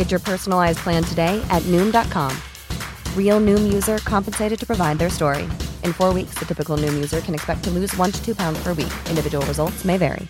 Get your personalized plan today at Noom.com. Real Noom user compensated to provide their story. In four weeks, the typical Noom user can expect to lose one to two pounds per week. Individual results may vary.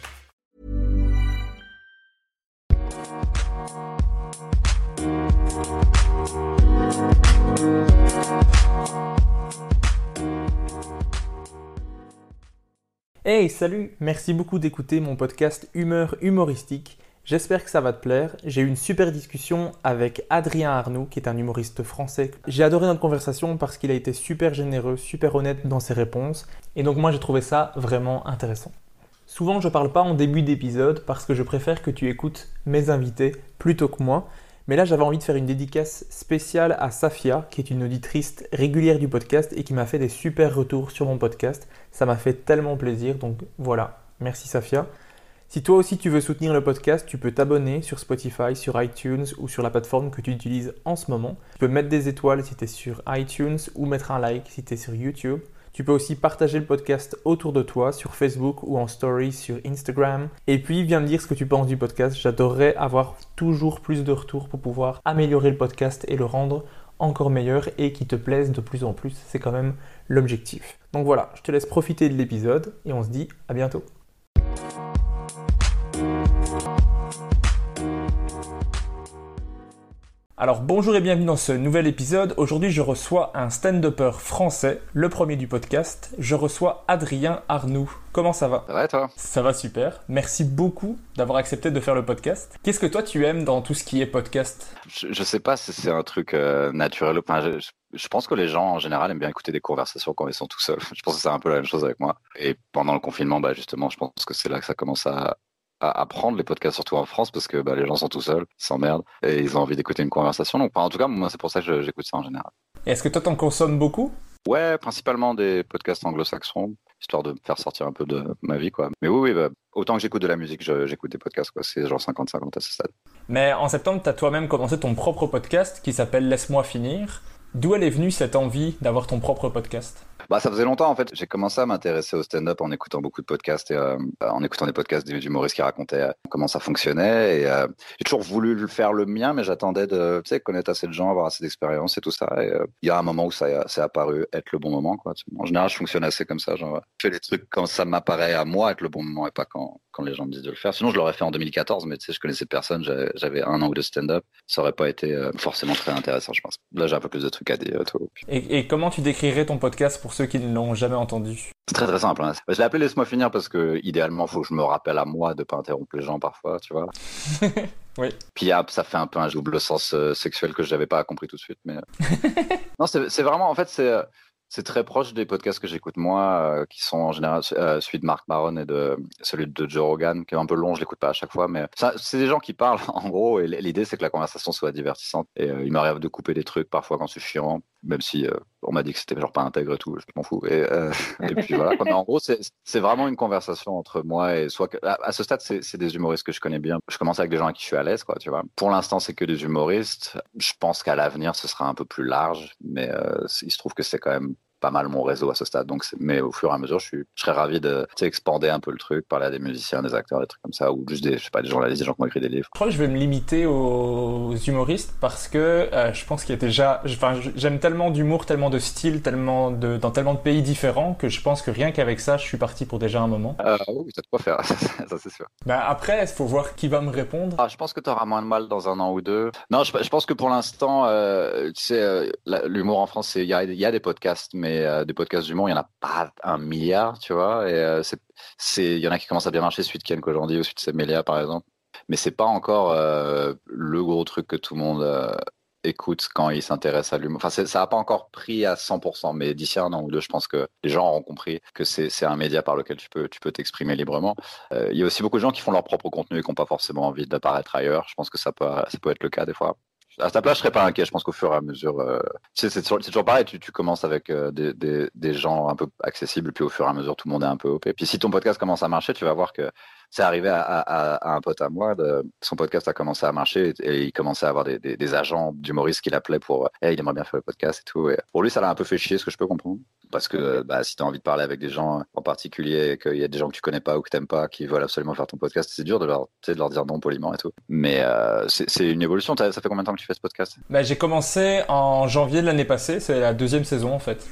Hey, salut Merci beaucoup d'écouter mon podcast Humeur humoristique. J'espère que ça va te plaire. J'ai eu une super discussion avec Adrien Arnoux, qui est un humoriste français. J'ai adoré notre conversation parce qu'il a été super généreux, super honnête dans ses réponses. Et donc moi j'ai trouvé ça vraiment intéressant. Souvent je parle pas en début d'épisode parce que je préfère que tu écoutes mes invités plutôt que moi. Mais là, j'avais envie de faire une dédicace spéciale à Safia, qui est une auditrice régulière du podcast et qui m'a fait des super retours sur mon podcast. Ça m'a fait tellement plaisir, donc voilà. Merci Safia. Si toi aussi tu veux soutenir le podcast, tu peux t'abonner sur Spotify, sur iTunes ou sur la plateforme que tu utilises en ce moment. Tu peux mettre des étoiles si tu es sur iTunes ou mettre un like si tu es sur YouTube. Tu peux aussi partager le podcast autour de toi sur Facebook ou en story sur Instagram. Et puis, viens me dire ce que tu penses du podcast. J'adorerais avoir toujours plus de retours pour pouvoir améliorer le podcast et le rendre encore meilleur et qui te plaise de plus en plus. C'est quand même l'objectif. Donc voilà, je te laisse profiter de l'épisode et on se dit à bientôt. Alors bonjour et bienvenue dans ce nouvel épisode. Aujourd'hui je reçois un stand-upper français, le premier du podcast. Je reçois Adrien Arnoux. Comment ça va? Ça va et toi? Ça va super. Merci beaucoup d'avoir accepté de faire le podcast. Qu'est-ce que toi tu aimes dans tout ce qui est podcast? Je, je sais pas si c'est un truc euh, naturel ou pas. Je, je, pense que les gens en général aiment bien écouter des conversations quand ils sont tout seuls. Je pense que c'est un peu la même chose avec moi. Et pendant le confinement, bah justement, je pense que c'est là que ça commence à, à apprendre les podcasts, surtout en France, parce que bah, les gens sont tout seuls, ils s'emmerdent, et ils ont envie d'écouter une conversation. Donc, en tout cas, moi, c'est pour ça que j'écoute ça en général. Est-ce que toi, t'en consommes beaucoup? Ouais, principalement des podcasts anglo-saxons, histoire de me faire sortir un peu de ma vie, quoi. Mais oui, oui, bah, autant que j'écoute de la musique, j'écoute des podcasts, quoi. C'est genre 50-50 à ce stade. Mais en septembre, t'as toi-même commencé ton propre podcast qui s'appelle Laisse-moi finir. D'où elle est venue cette envie d'avoir ton propre podcast? Bah, ça faisait longtemps en fait. J'ai commencé à m'intéresser au stand-up en écoutant beaucoup de podcasts et euh, en écoutant des podcasts d'humoristes qui racontaient euh, comment ça fonctionnait. Et euh, j'ai toujours voulu le faire le mien, mais j'attendais de connaître assez de gens, avoir assez d'expérience et tout ça. Et il y a un moment où ça s'est apparu être le bon moment. Quoi. En général, je fonctionne assez comme ça. Genre, je fais les trucs quand ça m'apparaît à moi être le bon moment et pas quand, quand les gens me disent de le faire. Sinon, je l'aurais fait en 2014, mais tu sais, je connaissais personne. J'avais un an deux stand-up. Ça aurait pas été forcément très intéressant, je pense. Là, j'ai un peu plus de trucs à dire. Et comment tu décrirais ton podcast pour ceux qui ne l'ont jamais entendu C'est très très simple. Hein. Je l'ai appelé Laisse-moi finir parce que idéalement, faut que je me rappelle à moi de pas interrompre les gens parfois, tu vois. oui. Puis ça fait un peu un double sens euh, sexuel que je n'avais pas compris tout de suite. Mais non, c'est vraiment en fait c'est c'est très proche des podcasts que j'écoute moi, euh, qui sont en général euh, celui de Marc Maron et de celui de Joe Rogan, qui est un peu long, je l'écoute pas à chaque fois, mais c'est des gens qui parlent en gros, et l'idée c'est que la conversation soit divertissante. Et euh, il m'arrive de couper des trucs parfois quand c'est chiant, même si euh, on m'a dit que c'était genre pas intègre et tout, je m'en fous. Euh, et, puis voilà, mais en gros c'est vraiment une conversation entre moi et soit que, à, à, ce stade c'est des humoristes que je connais bien. Je commence avec des gens avec qui je suis à l'aise, quoi, tu vois. Pour l'instant c'est que des humoristes. Je pense qu'à l'avenir ce sera un peu plus large, mais il se trouve que c'est quand même pas mal mon réseau à ce stade. Donc, mais au fur et à mesure, je, suis, je serais ravi de expander un peu le truc, parler à des musiciens, des acteurs, des trucs comme ça, ou juste des, je sais pas, des journalistes, des gens qui ont écrit des livres. Je crois que je vais me limiter aux humoristes parce que euh, je pense qu'il y a déjà, enfin, j'aime tellement d'humour, tellement de style, tellement de, dans tellement de pays différents que je pense que rien qu'avec ça, je suis parti pour déjà un moment. Euh, oui, t'as de quoi faire, ça c'est sûr. Ben après, il faut voir qui va me répondre. Ah, je pense que tu auras moins de mal dans un an ou deux. Non, je, je pense que pour l'instant, euh, tu sais, euh, l'humour en France, il y a, y a, des podcasts, mais euh, des podcasts d'humour, il n'y en a pas un milliard, tu vois. Et euh, c'est, il y en a qui commencent à bien marcher, de Ken Kojandi ou de Semelia, par exemple. Mais c'est pas encore le gros truc que tout le monde écoute quand il s'intéresse à l'humour. Enfin, ça n'a pas encore pris à 100%, mais d'ici un an ou deux, je pense que les gens auront compris que c'est un média par lequel tu peux tu peux t'exprimer librement. Euh, il y a aussi beaucoup de gens qui font leur propre contenu et qui n'ont pas forcément envie d'apparaître ailleurs. Je pense que ça peut ça peut être le cas des fois. À ta place, je serais pas inquiet. Je pense qu'au fur et à mesure, euh, c'est toujours, pareil. Tu, commences avec euh, des, des, des, gens un peu accessibles, puis au fur et à mesure, tout le monde est un peu OP. Puis si ton podcast commence à marcher, tu vas voir que c'est arrivé à, à, à, un pote à moi. De, son podcast a commencé à marcher et, il commençait à avoir des, des, des agents d'humoristes qui l'appelaient pour hey, il aimerait bien faire le podcast et tout. Et pour lui, ça l'a un peu fait chier, ce que je peux comprendre. Parce que bah, si tu as envie de parler avec des gens en particulier, qu'il y a des gens que tu connais pas ou que tu pas, qui veulent absolument faire ton podcast, c'est dur de leur, de leur dire non poliment et tout. Mais euh, c'est une évolution. Ça fait combien de temps que tu fais ce podcast? Bah, J'ai commencé en janvier de l'année passée. C'est la deuxième saison en fait.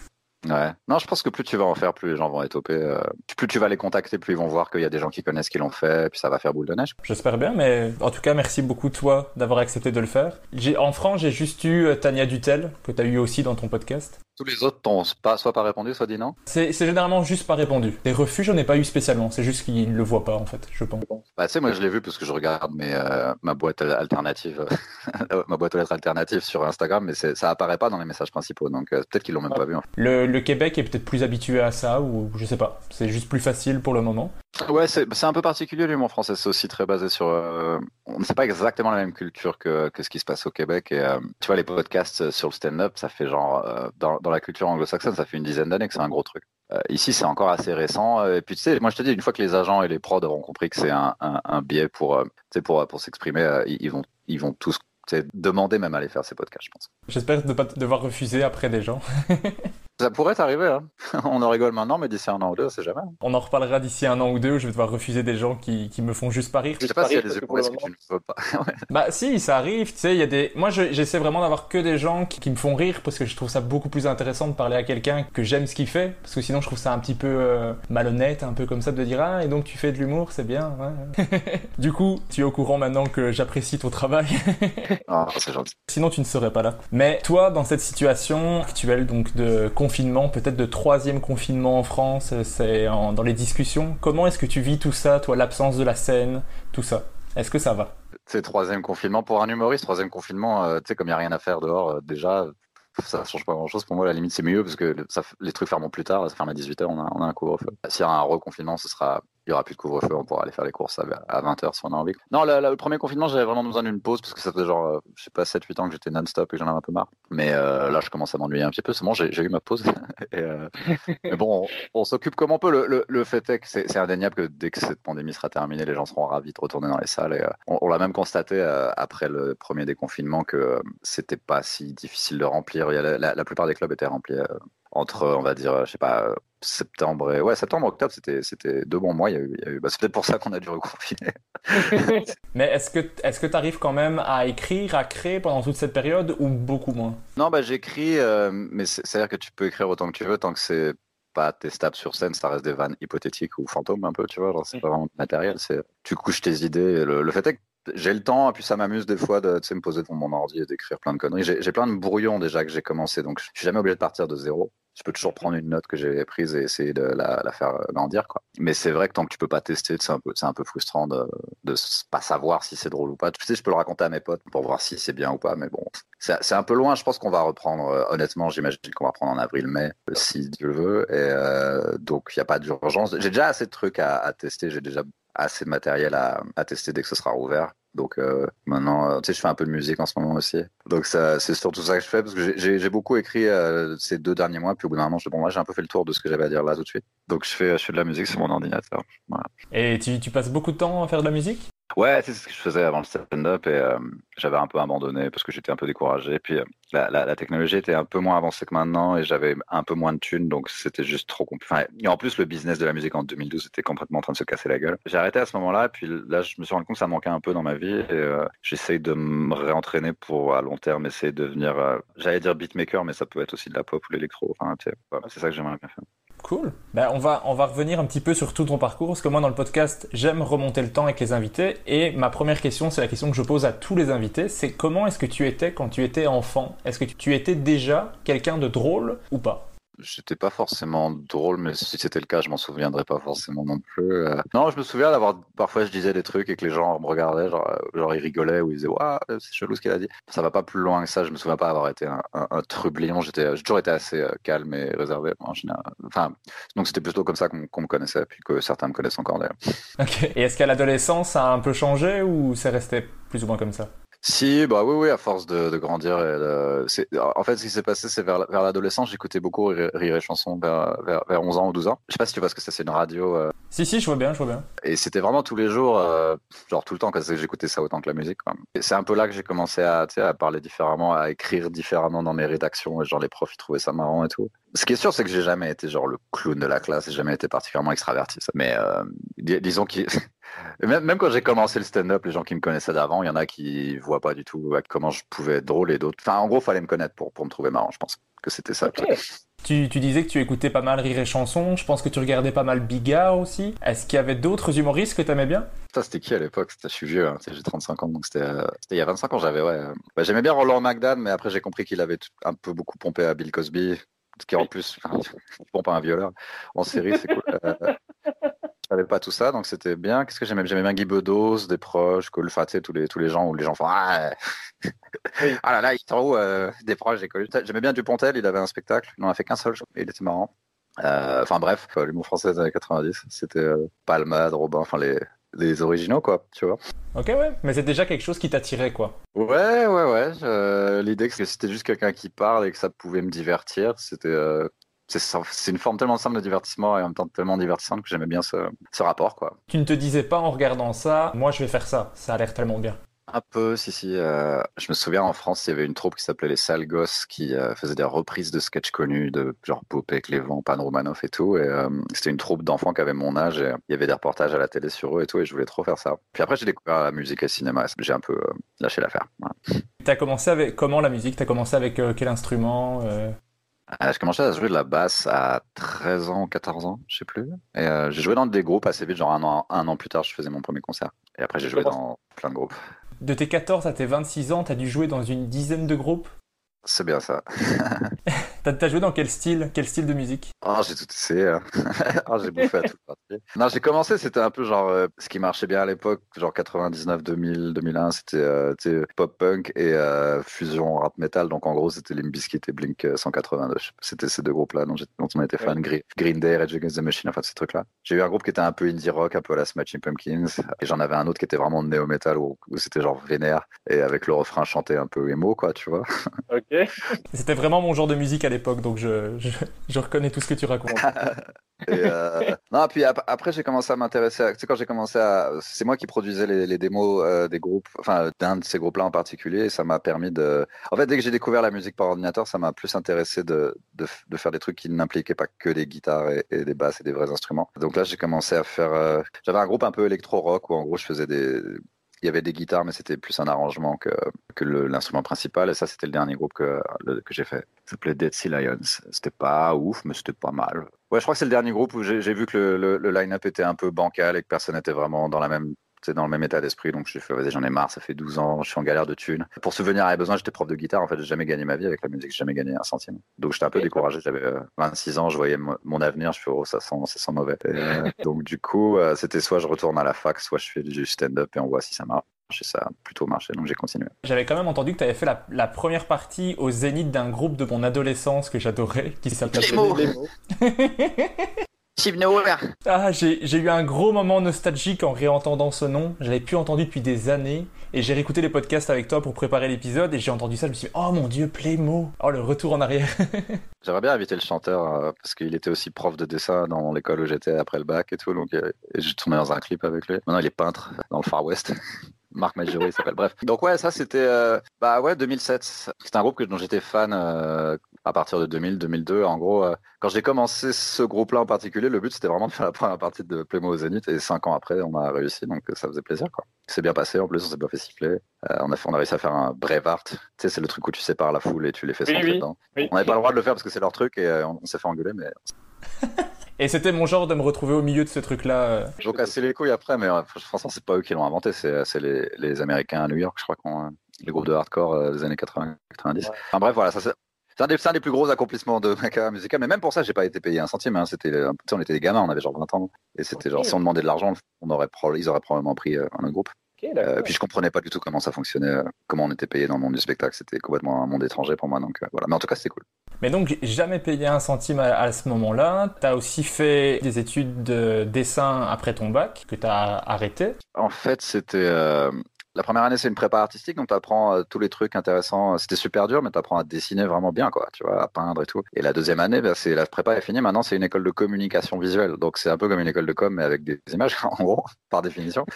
Ouais. Non, je pense que plus tu vas en faire, plus les gens vont être. Euh, plus tu vas les contacter, plus ils vont voir qu'il y a des gens qui connaissent qui l'ont fait, et puis ça va faire boule de neige. J'espère bien, mais en tout cas, merci beaucoup toi d'avoir accepté de le faire. En France, j'ai juste eu euh, Tania Dutel, que tu as eu aussi dans ton podcast. Tous les autres t'ont pas, soit pas répondu, soit dit non? C'est généralement juste pas répondu. Des refus, j'en ai pas eu spécialement. C'est juste qu'ils ne le voient pas, en fait, je pense. Bah, tu sais, moi, je l'ai vu parce que je regarde mes, euh, ma boîte alternative, ma boîte aux lettres alternative sur Instagram, mais ça apparaît pas dans les messages principaux. Donc, euh, peut-être qu'ils l'ont même pas vu. Le, le, Québec est peut-être plus habitué à ça, ou je sais pas. C'est juste plus facile pour le moment. Ouais, c'est un peu particulier l'humour français. C'est aussi très basé sur. Euh, on ne sait pas exactement la même culture que, ce qui se passe au Québec. Et tu vois, les podcasts sur le stand-up, ça fait genre. dans dans la culture anglo-saxonne, ça fait une dizaine d'années que c'est un gros truc. Euh, ici, c'est encore assez récent. Euh, et puis, tu sais, moi, je te dis, une fois que les agents et les prods auront compris que c'est un, biais pour, euh, pour, pour s'exprimer, ils, vont, ils vont tous demander même à aller faire ces podcasts, je pense. J'espère ne pas devoir refuser après des gens. Ça pourrait t'arriver, hein. on en rigole maintenant, mais d'ici un an ou deux, c'est jamais. On en reparlera d'ici un an ou deux, où je vais devoir refuser des gens qui, qui me font juste pas rire. Je sais pas s'il y a des humoristes que tu ne veux pas? Bah si, ça arrive, tu sais, il y a des... Moi, j'essaie vraiment d'avoir que des gens qui, qui, me font rire, parce que je trouve ça beaucoup plus intéressant de parler à quelqu'un que j'aime ce qu'il fait, parce que sinon je trouve ça un petit peu euh, malhonnête, un peu comme ça, de dire « Ah, et donc tu fais de l'humour, c'est bien. Ouais. » Du coup, tu es au courant maintenant que j'apprécie ton travail. Ah, c'est gentil. Sinon, tu ne serais pas là. Mais toi, dans cette situation actuelle, donc de confinement, peut-être de troisième confinement en France, c'est dans les discussions. Comment est-ce que tu vis tout ça, toi, l'absence de la scène, tout ça? Est-ce que ça va? C'est troisième confinement pour un humoriste, troisième confinement, euh, tu sais, comme il n'y a rien à faire dehors, euh, déjà, ça change pas grand chose. Pour moi, la limite, c'est mieux parce que ça, les trucs ferment plus tard, ça ferme à 18h, on a, on a un couvre-feu. S'il y a un reconfinement, ce sera il y aura plus de couvre-feu, on pourra aller faire les courses à 20h si on a envie. Non, le premier confinement, j'avais vraiment besoin d'une pause parce que ça faisait genre, euh, je sais pas, 7-8 ans que j'étais non-stop et j'en avais un peu marre. Mais euh, là, je commence à m'ennuyer un petit peu. C'est bon, j'ai eu ma pause. Euh, mais bon, on, s'occupe comme on peut. Le, fait est que c'est indéniable que dès que cette pandémie sera terminée, les gens seront ravis de retourner dans les salles. Et, on, l'a même constaté après le premier déconfinement que c'était pas si difficile de remplir. La, plupart des clubs étaient remplis entre, on va dire, je sais pas, septembre et ouais, septembre, octobre, c'était, c'était deux bons mois. Il y a eu, eu... Bah, c'est peut-être pour ça qu'on a dû reconfiner. Mais est-ce que, est-ce que tu arrives quand même à écrire, à créer pendant toute cette période ou beaucoup moins? Non, bah, j'écris, euh, mais c'est, à dire que tu peux écrire autant que tu veux tant que c'est pas testable sur scène, ça reste des vannes hypothétiques ou fantômes un peu, tu vois. C'est pas vraiment matériel, c'est tu couches tes idées. Le, le fait est que j'ai le temps, et puis ça m'amuse des fois de me poser devant mon ordi et d'écrire plein de conneries. J'ai plein de brouillons déjà que j'ai commencé, donc je suis jamais obligé de partir de zéro. Je peux toujours prendre une note que j'ai prise et essayer de la, faire grandir. Quoi. Mais c'est vrai que tant que tu peux pas tester, c'est un peu, frustrant de, de pas savoir si c'est drôle ou pas. Tu sais, je peux le raconter à mes potes pour voir si c'est bien ou pas, mais bon, c'est un peu loin. Je pense qu'on va reprendre, euh, honnêtement, j'imagine qu'on va reprendre en avril-mai, si Dieu veut. Euh, donc, il n'y a pas d'urgence. J'ai déjà assez de trucs à, tester. J'ai déjà assez de matériel à, à, tester dès que ce sera rouvert. Donc euh, maintenant, euh, tu sais, je fais un peu de musique en ce moment aussi. Donc c'est surtout ça que je fais parce que j'ai beaucoup écrit euh, ces deux derniers mois. Puis au bout d'un moment, je, bon, j'ai un peu fait le tour de ce que j'avais à dire là tout de suite. Donc je fais, je fais de la musique sur mon ordinateur. Et tu passes beaucoup de temps à faire de la musique? Ouais, c'est ce que je faisais avant le stand-up et euh, j'avais un peu abandonné parce que j'étais un peu découragé. Puis euh, la, technologie était un peu moins avancée que maintenant et j'avais un peu moins de thunes, donc c'était juste trop compliqué. Enfin, et en plus, le business de la musique en 2012 était complètement en train de se casser la gueule. J'ai arrêté à ce moment-là puis là, je me suis rendu compte que ça manquait un peu dans ma vie et euh, j'essaye de me réentraîner pour à long terme essayer de devenir, j'allais dire beatmaker, mais ça peut être aussi de la pop ou l'électro. Enfin, c'est ça que j'aimerais bien faire. Cool. Ben, on, va, on va revenir un petit peu sur tout ton parcours, parce que moi, dans le podcast, j'aime remonter le temps avec les invités. Et ma première question, c'est la question que je pose à tous les invités, c'est comment est-ce que tu étais quand tu étais enfant? Est-ce que tu étais déjà quelqu'un de drôle ou pas? J'étais pas forcément drôle, mais si c'était le cas, je m'en souviendrais pas forcément non plus. Euh. Non, je me souviens d'avoir parfois je disais des trucs et que les gens me regardaient, genre, euh, ils rigolaient ou ils disaient waouh c'est chelou ce qu'elle a dit. Ça va pas plus loin que ça. Je me souviens pas avoir été un, un, un trublion. J'étais, j'ai toujours été assez euh, calme et réservé en général. Enfin, donc c'était plutôt comme ça qu'on qu me connaissait, puis que certains me connaissent encore d'ailleurs. Ok. Et est-ce qu'à l'adolescence ça a un peu changé ou c'est resté plus ou moins comme ça? Si, bah oui, oui, à force de, de grandir. Et de... En fait, ce qui s'est passé, c'est vers, vers l'adolescence, j'écoutais beaucoup Rire, Rire et Chanson vers, vers, vers, 11 ans ou 12 ans. Je sais pas si tu vois ce que c'est, c'est une radio. Euh... Si, si, je vois bien, je vois bien. Et c'était vraiment tous les jours, euh, genre tout le temps, parce que j'écoutais ça autant que la musique. Quoi. Et c'est un peu là que j'ai commencé à, à parler différemment, à écrire différemment dans mes rédactions. Et genre, les profs, ils trouvaient ça marrant et tout. Ce qui est sûr, c'est que j'ai jamais été genre le clown de la classe, j'ai jamais été particulièrement extraverti. Ça. Mais euh, dis disons que même, quand j'ai commencé le stand-up, les gens qui me connaissaient d'avant, il y en a qui voient pas du tout comment je pouvais être drôle et d'autres. Enfin, en gros, fallait me connaître pour, pour me trouver marrant. Je pense que c'était ça. Okay. Tu, tu, disais que tu écoutais pas mal Rire et Chanson. Je pense que tu regardais pas mal Bigard aussi. Est-ce qu'il y avait d'autres humoristes que tu aimais bien? Ça, c'était qui à l'époque? Je suis vieux, hein. j'ai 35 ans, donc c'était euh, il y a 25 ans. J'avais ouais. Bah, J'aimais bien Roland McDan, mais après j'ai compris qu'il avait un peu beaucoup pompé à Bill Cosby ce qui en plus pompe un violeur en série, c'est cool. Euh, savais pas tout ça, donc c'était bien. Qu'est-ce que j'aimais? J'aimais bien Guy Bedos, des proches, cool, enfin, tu sais, tous les, tous les gens où les gens font Ah, ah là là, il trop euh, des proches, j'ai connu. J'aimais bien Dupontel, il avait un spectacle, il n'en a fait qu'un seul, il était marrant. Euh, enfin bref, l'humour français des années 90, c'était euh, Palmade, Robin, enfin les, les originaux, quoi, tu vois. Ok, ouais, mais c'est déjà quelque chose qui t'attirait, quoi. Ouais, ouais, ouais. Euh, L'idée que c'était juste quelqu'un qui parle et que ça pouvait me divertir, c'était. Euh, c'est une forme tellement simple de divertissement et en même temps tellement divertissante que j'aimais bien ce, ce rapport, quoi. Tu ne te disais pas en regardant ça, moi je vais faire ça, ça a l'air tellement bien. Un peu, si, si. Euh, je me souviens en France, il y avait une troupe qui s'appelait les Sales Gosses qui euh, faisait des reprises de sketchs connus de genre Popé, Clément, Pan Romanoff et tout. Et euh, c'était une troupe d'enfants qui avaient mon âge et il y avait des reportages à la télé sur eux et tout. Et je voulais trop faire ça. Puis après, j'ai découvert la musique et le cinéma. J'ai un peu lâché l'affaire. Voilà. T'as commencé avec comment la musique? T'as commencé avec quel instrument euh, j'ai commencé à jouer de la basse à 13 ans, 14 ans, je sais plus. Et euh, j'ai joué dans des groupes assez vite, genre un an, un an plus tard, je faisais mon premier concert. Et après, j'ai joué dans plein de groupes. De tes 14 à tes 26 ans, t'as dû jouer dans une dizaine de groupes? C'est bien ça. T'as joué dans quel style Quel style de musique? Oh, j'ai tout essayé. oh, j'ai bouffé à tout partir. Non, j'ai commencé, c'était un peu genre euh, ce qui marchait bien à l'époque, genre 99, 2000, 2001, c'était euh, pop punk et euh, fusion rap metal. Donc en gros, c'était Limp Bizkit et Blink 182. C'était ces deux groupes-là dont, dont, on était fan. Ouais. Green Day, Rage Against the Machine, enfin ces trucs-là. J'ai eu un groupe qui était un peu indie rock, un peu à la Smashing Pumpkins. Et j'en avais un autre qui était vraiment néo metal où, où c'était genre vénère et avec le refrain chanté un peu émo, quoi, tu vois. Ok. C'était vraiment mon genre de musique à l'époque, donc je, je, reconnais tout ce que tu racontes. euh... non, puis ap après j'ai commencé à m'intéresser. Tu sais quand j'ai commencé à, c'est moi qui produisais les, les démos euh, des groupes, enfin d'un de ces groupes-là en particulier, et ça m'a permis de. En fait, dès que j'ai découvert la musique par ordinateur, ça m'a plus intéressé de, de, de, faire des trucs qui n'impliquaient pas que des guitares et, et, des basses et des vrais instruments. Donc là, j'ai commencé à faire. Euh... J'avais un groupe un peu électro-rock où en gros je faisais des il y avait des guitares, mais c'était plus un arrangement que, que l'instrument principal. Et ça, c'était le dernier groupe que, que j'ai fait. Ça s'appelait Dead Sea Lions. C'était pas ouf, mais c'était pas mal. Ouais, je crois que c'est le dernier groupe où j'ai vu que le, le, le line-up était un peu bancal et que personne n'était vraiment dans la même c'est dans le même état d'esprit. Donc, j'ai fait, vas-y, j'en ai marre, ça fait 12 ans, je suis en galère de thunes. Pour souvenir à besoin, j'étais prof de guitare. En fait, j'ai jamais gagné ma vie avec la musique, j'ai jamais gagné un centime. Donc, j'étais un peu découragé. J'avais 26 ans, je voyais mon avenir, je fais, oh, ça sent, ça sent mauvais. Et, donc, du coup, c'était soit je retourne à la fac, soit je fais du stand-up et on voit si ça marche. Et ça a plutôt marché, donc j'ai continué. J'avais quand même entendu que tu avais fait la, la, première partie au zénith d'un groupe de mon adolescence que j'adorais, qui s'appelait Les mots. Steve Nowhere. Ah, j'ai j'ai eu un gros moment nostalgique en réentendant ce nom. Je l'avais plus entendu depuis des années. Et j'ai réécouté les podcasts avec toi pour préparer l'épisode. Et j'ai entendu ça, je me suis dit, oh mon dieu, Playmo. Oh, le retour en arrière. J'aimerais bien inviter le chanteur euh, parce qu'il était aussi prof de dessin dans l'école où j'étais après le bac et tout. Donc, euh, et j'ai tourné dans un clip avec lui. Maintenant, il est peintre dans le Far West. Marc il s'appelle. Bref. Donc ouais, ça c'était euh, bah ouais 2007. C'est un groupe que, dont j'étais fan euh, à partir de 2000, 2002. En gros, euh, quand j'ai commencé ce groupe-là en particulier, le but c'était vraiment de faire la première partie de Playmo au Zénith. Et cinq ans après, on a réussi, donc ça faisait plaisir. quoi. C'est bien passé. En plus, on s'est pas fait siffler. Euh, on a fait, on a réussi à faire un Braveheart. Tu sais, c'est le truc où tu sépares la foule et tu les fais Oui, oui. dedans. Oui. On n'avait pas le droit de le faire parce que c'est leur truc et euh, on, on s'est fait engueuler, mais Et c'était mon genre de me retrouver au milieu de ce truc-là. euh. Ils ont cassé les couilles après, mais euh, franchement, c'est pas eux qui l'ont inventé, c'est les, les Américains à New York, je crois, qu'on euh, les groupes de hardcore euh, des années 80-90. Enfin bref, voilà, ça c'est. Un, des- c'est un des plus gros accomplissements de ma carrière musicale, mais même pour ça, j'ai pas été payé un centime. Hein. C'était, euh, tu on était des gamins, on avait genre 20 ans, et c'était genre si on demandait de l'argent, on aurait ils auraient probablement pris euh, un autre groupe. Euh, puis je comprenais pas du tout comment ça fonctionnait, euh, comment on était payé dans le monde du spectacle. C'était complètement un monde étranger pour moi, donc euh, voilà. Mais en tout cas, c'était cool. Mais donc, j'ai jamais payé un centime à, à ce moment-là. T'as aussi fait des études de dessin après ton bac, que t'as arrêté? En fait, c'était euh, la première année, c'est une prépa artistique, donc tu apprends tous les trucs intéressants. C'était super dur, mais tu apprends à dessiner vraiment bien, quoi, tu vois, à peindre et tout. Et la deuxième année, bah, c'est la prépa est finie. Maintenant, c'est une école de communication visuelle, donc c'est un peu comme une école de com, mais avec des images, en gros, par définition.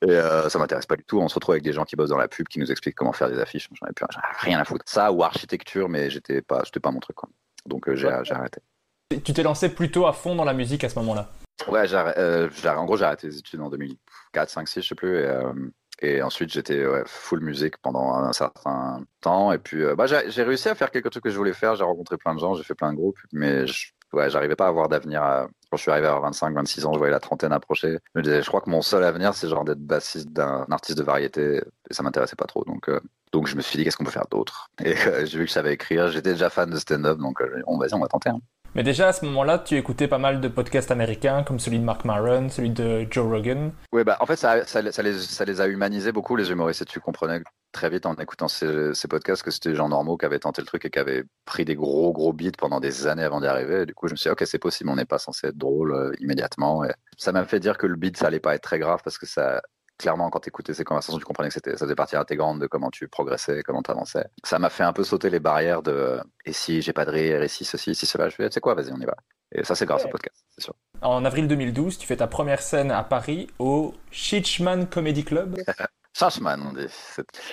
Et euh, ça m'intéresse pas du tout. On se retrouve avec des gens qui bossent dans la pub, qui nous expliquent comment faire des affiches. J'en ai plus rien à foutre. Ça ou architecture, mais j'étais pas, pas mon truc, quoi. Donc euh, j'ai j'ai arrêté. Tu t'es lancé plutôt à fond dans la musique à ce moment-là? Ouais, j'ai euh, j'ai en gros, j'ai arrêté les études en 2004, 5, 6, je sais plus. Et, euh, et ensuite, j'étais full musique pendant un certain temps. Et puis, euh, bah, j'ai réussi à faire quelques trucs que je voulais faire. J'ai rencontré plein de gens, j'ai fait plein de groupes. Mais je, ouais, j'arrivais pas à avoir d'avenir. Quand je suis arrivé à 25, 26 ans, je voyais la trentaine approcher. Je me disais, je crois que mon seul avenir, c'est genre d'être bassiste d'un artiste de variété. Et ça m'intéressait pas trop. Donc, euh, donc je me suis dit, qu'est-ce qu'on peut faire d'autre? Et euh, j'ai vu que je savais écrire. J'étais déjà fan de stand-up. Donc, on, vas-y, on va tenter. hein. Mais déjà à ce moment-là, tu écoutais pas mal de podcasts américains, comme celui de Mark Maron, celui de Joe Rogan. Oui, bah, en fait, ça, ça, les, ça les a humanisés beaucoup, les humoristes. Et tu comprenais très vite en écoutant ces, podcasts que c'était des gens normaux qui avaient tenté le truc et qui avaient pris des gros, gros beats pendant des années avant d'y arriver. Du coup, je me suis dit, OK, c'est possible, on n'est pas censé être drôle euh, immédiatement. Ça m'a fait dire que le beat, ça allait pas être très grave parce que ça. Clairement, quand tu écoutais ces conversations, tu comprenais que ça faisait partie intégrante de comment tu progressais, comment tu avançais. Ça m'a fait un peu sauter les barrières de et si j'ai pas de rire, et si ceci, si cela. Je fais, tu sais quoi, vas-y, on y va. Et ça, c'est grâce au podcast, c'est sûr. En avril 2012, tu fais ta première scène à Paris au Shitchman Comedy Club. On dit.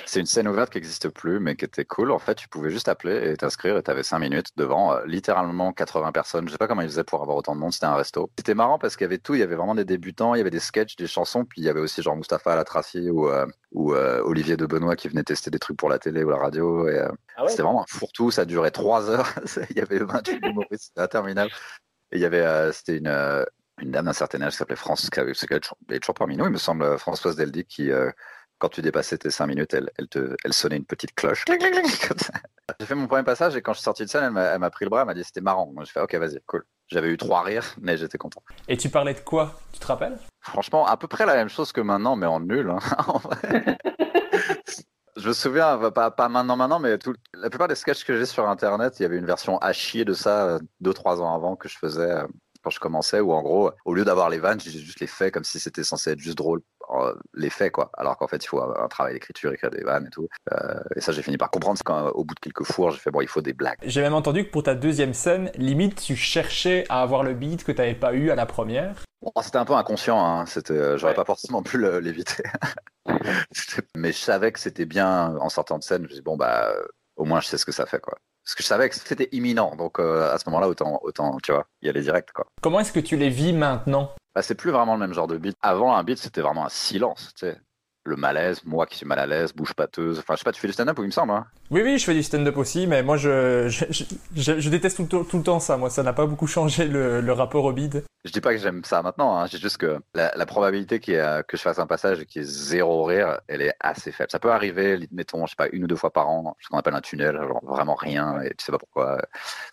C'est- une scène ouverte qui n'existe plus, mais qui était cool. En fait, tu pouvais juste appeler et t'inscrire et tu avais 5 minutes devant euh, littéralement 80 personnes. Je sais pas comment ils faisaient pour avoir autant de monde, c'était un resto. C'était marrant parce qu'il y avait tout, il y avait vraiment des débutants, il y avait des sketchs, des chansons, puis il y avait aussi genre Mustapha Alatraci ou, euh, ou euh, Olivier de Benoît qui venait tester des trucs pour la télé ou la radio. Et, euh, C'était vraiment un fourre-tout, ça durait 3 heures. il y avait 28 humoristes, c'était interminable. Et il y avait, c'était une, une dame d'un certain âge qui s'appelait France, qui est toujours- parmi nous, il me semble, Françoise Deldy, qui, euh, quand tu dépassais tes 5 minutes, elle, elle, te, elle sonnait une petite cloche. Cling, cling, cling, comme ça. J'ai fait mon premier passage et quand je suis sorti de scène, elle m'a pris le bras, elle m'a dit c'était marrant. Moi, je fais ok, vas-y, cool. J'avais eu trois rires, mais j'étais content. Et tu parlais de quoi? Tu te rappelles? Franchement, à peu près la même chose que maintenant, mais en nul. hein, en vrai. Je me souviens, bah, pas, pas maintenant, maintenant, mais tout- la plupart des sketchs que j'ai sur Internet, il y avait une version à chier de ça euh, deux, trois ans avant que je faisais euh, quand je commençais, où en gros, au lieu d'avoir les vannes, j'ai juste les faits comme si c'était censé être juste drôle, les faits, quoi. Alors qu'en fait, il faut un travail d'écriture, écrire des vannes et tout. Euh, et ça, j'ai fini par comprendre. C'est quand, au bout de quelques fours, j'ai fait, bon, il faut des blagues. J'ai même entendu que pour ta deuxième scène, limite, tu cherchais à avoir le beat que tu n'avais pas eu à la première. Bon, c'était un peu inconscient, hein. C'était, euh, j'aurais pas forcément pu l'éviter. Mais je savais que c'était bien en sortant de scène. Je me dis bon bah euh, au moins je sais ce que ça fait quoi. Parce que je savais que c'était imminent, donc euh, à ce moment-là autant autant tu vois y aller direct quoi. Comment est-ce que tu les vis maintenant? Bah, c'est plus vraiment le même genre de beat. Avant un beat c'était vraiment un silence, tu sais. Le malaise, moi qui suis mal à l'aise, bouche pâteuse. Enfin je sais pas, tu fais du stand-up il me semble. Hein Oui, oui, je fais du stand-up aussi, mais moi, je, je, je- déteste tout le, temps- tout le temps ça. Moi, ça n'a pas beaucoup changé le, le rapport au beat. Je dis pas que j'aime ça maintenant, hein. j'ai juste que la, la probabilité ait, euh, que je fasse un passage et qu'il y ait zéro rire, elle est assez faible. Ça peut arriver, mettons, je sais pas, une ou deux fois par an, ce qu'on appelle un tunnel, genre vraiment rien, et tu sais pas pourquoi.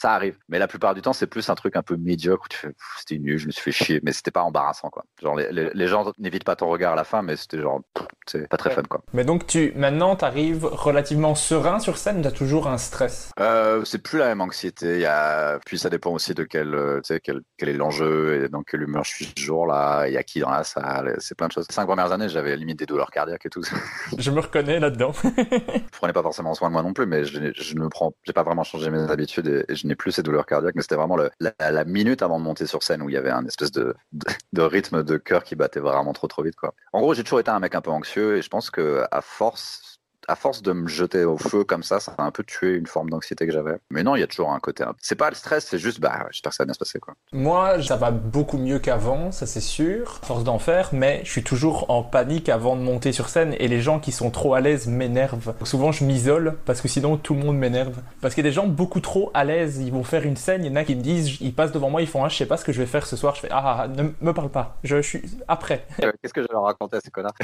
Ça arrive. Mais la plupart du temps, c'est plus un truc un peu médiocre où tu fais, c'était nul, je me suis fait chier, mais c'était pas embarrassant, quoi. Genre, les, les- les gens n'évitent pas ton regard à la fin, mais c'était genre, c'est pas très fun quoi. Mais donc tu maintenant tu arrives relativement serein sur scène, tu as toujours un stress? Euh, C'est plus la même anxiété. Il y a... Puis ça dépend aussi de quel, euh, tu sais, quel, quel est l'enjeu et dans quelle humeur je suis ce jour-là. Il y a qui dans la salle. C'est plein de choses. cinq premières années, j'avais limite des douleurs cardiaques et tout. je me reconnais là-dedans. je prenais pas forcément soin de moi non plus, mais je, je ne prends, j'ai pas vraiment changé mes habitudes et, je n'ai plus ces douleurs cardiaques. Mais c'était vraiment le, la, minute avant de monter sur scène où il y avait un espèce de, de, rythme de cœur qui battait vraiment trop trop vite quoi. En gros, j'ai toujours été un mec un peu anxieux et je pense que à force à force de me jeter au feu comme ça, ça a un peu tué une forme d'anxiété que j'avais. Mais non, il y a toujours un côté. C'est pas le stress, c'est juste, bah, j'espère que ça va bien se passer, quoi. Moi, ça va beaucoup mieux qu'avant, ça c'est sûr, force d'en faire, mais je suis toujours en panique avant de monter sur scène et les gens qui sont trop à l'aise m'énervent. Souvent, je m'isole parce que sinon tout le monde m'énerve. Parce qu'il y a des gens beaucoup trop à l'aise, ils vont faire une scène, il y en a qui me disent, ils passent devant moi, ils font, ah, je sais pas ce que je vais faire ce soir, je fais, ah, ah, ah ne me parle pas, je, suis après. Qu'est-ce que je vais leur raconter à ces connards?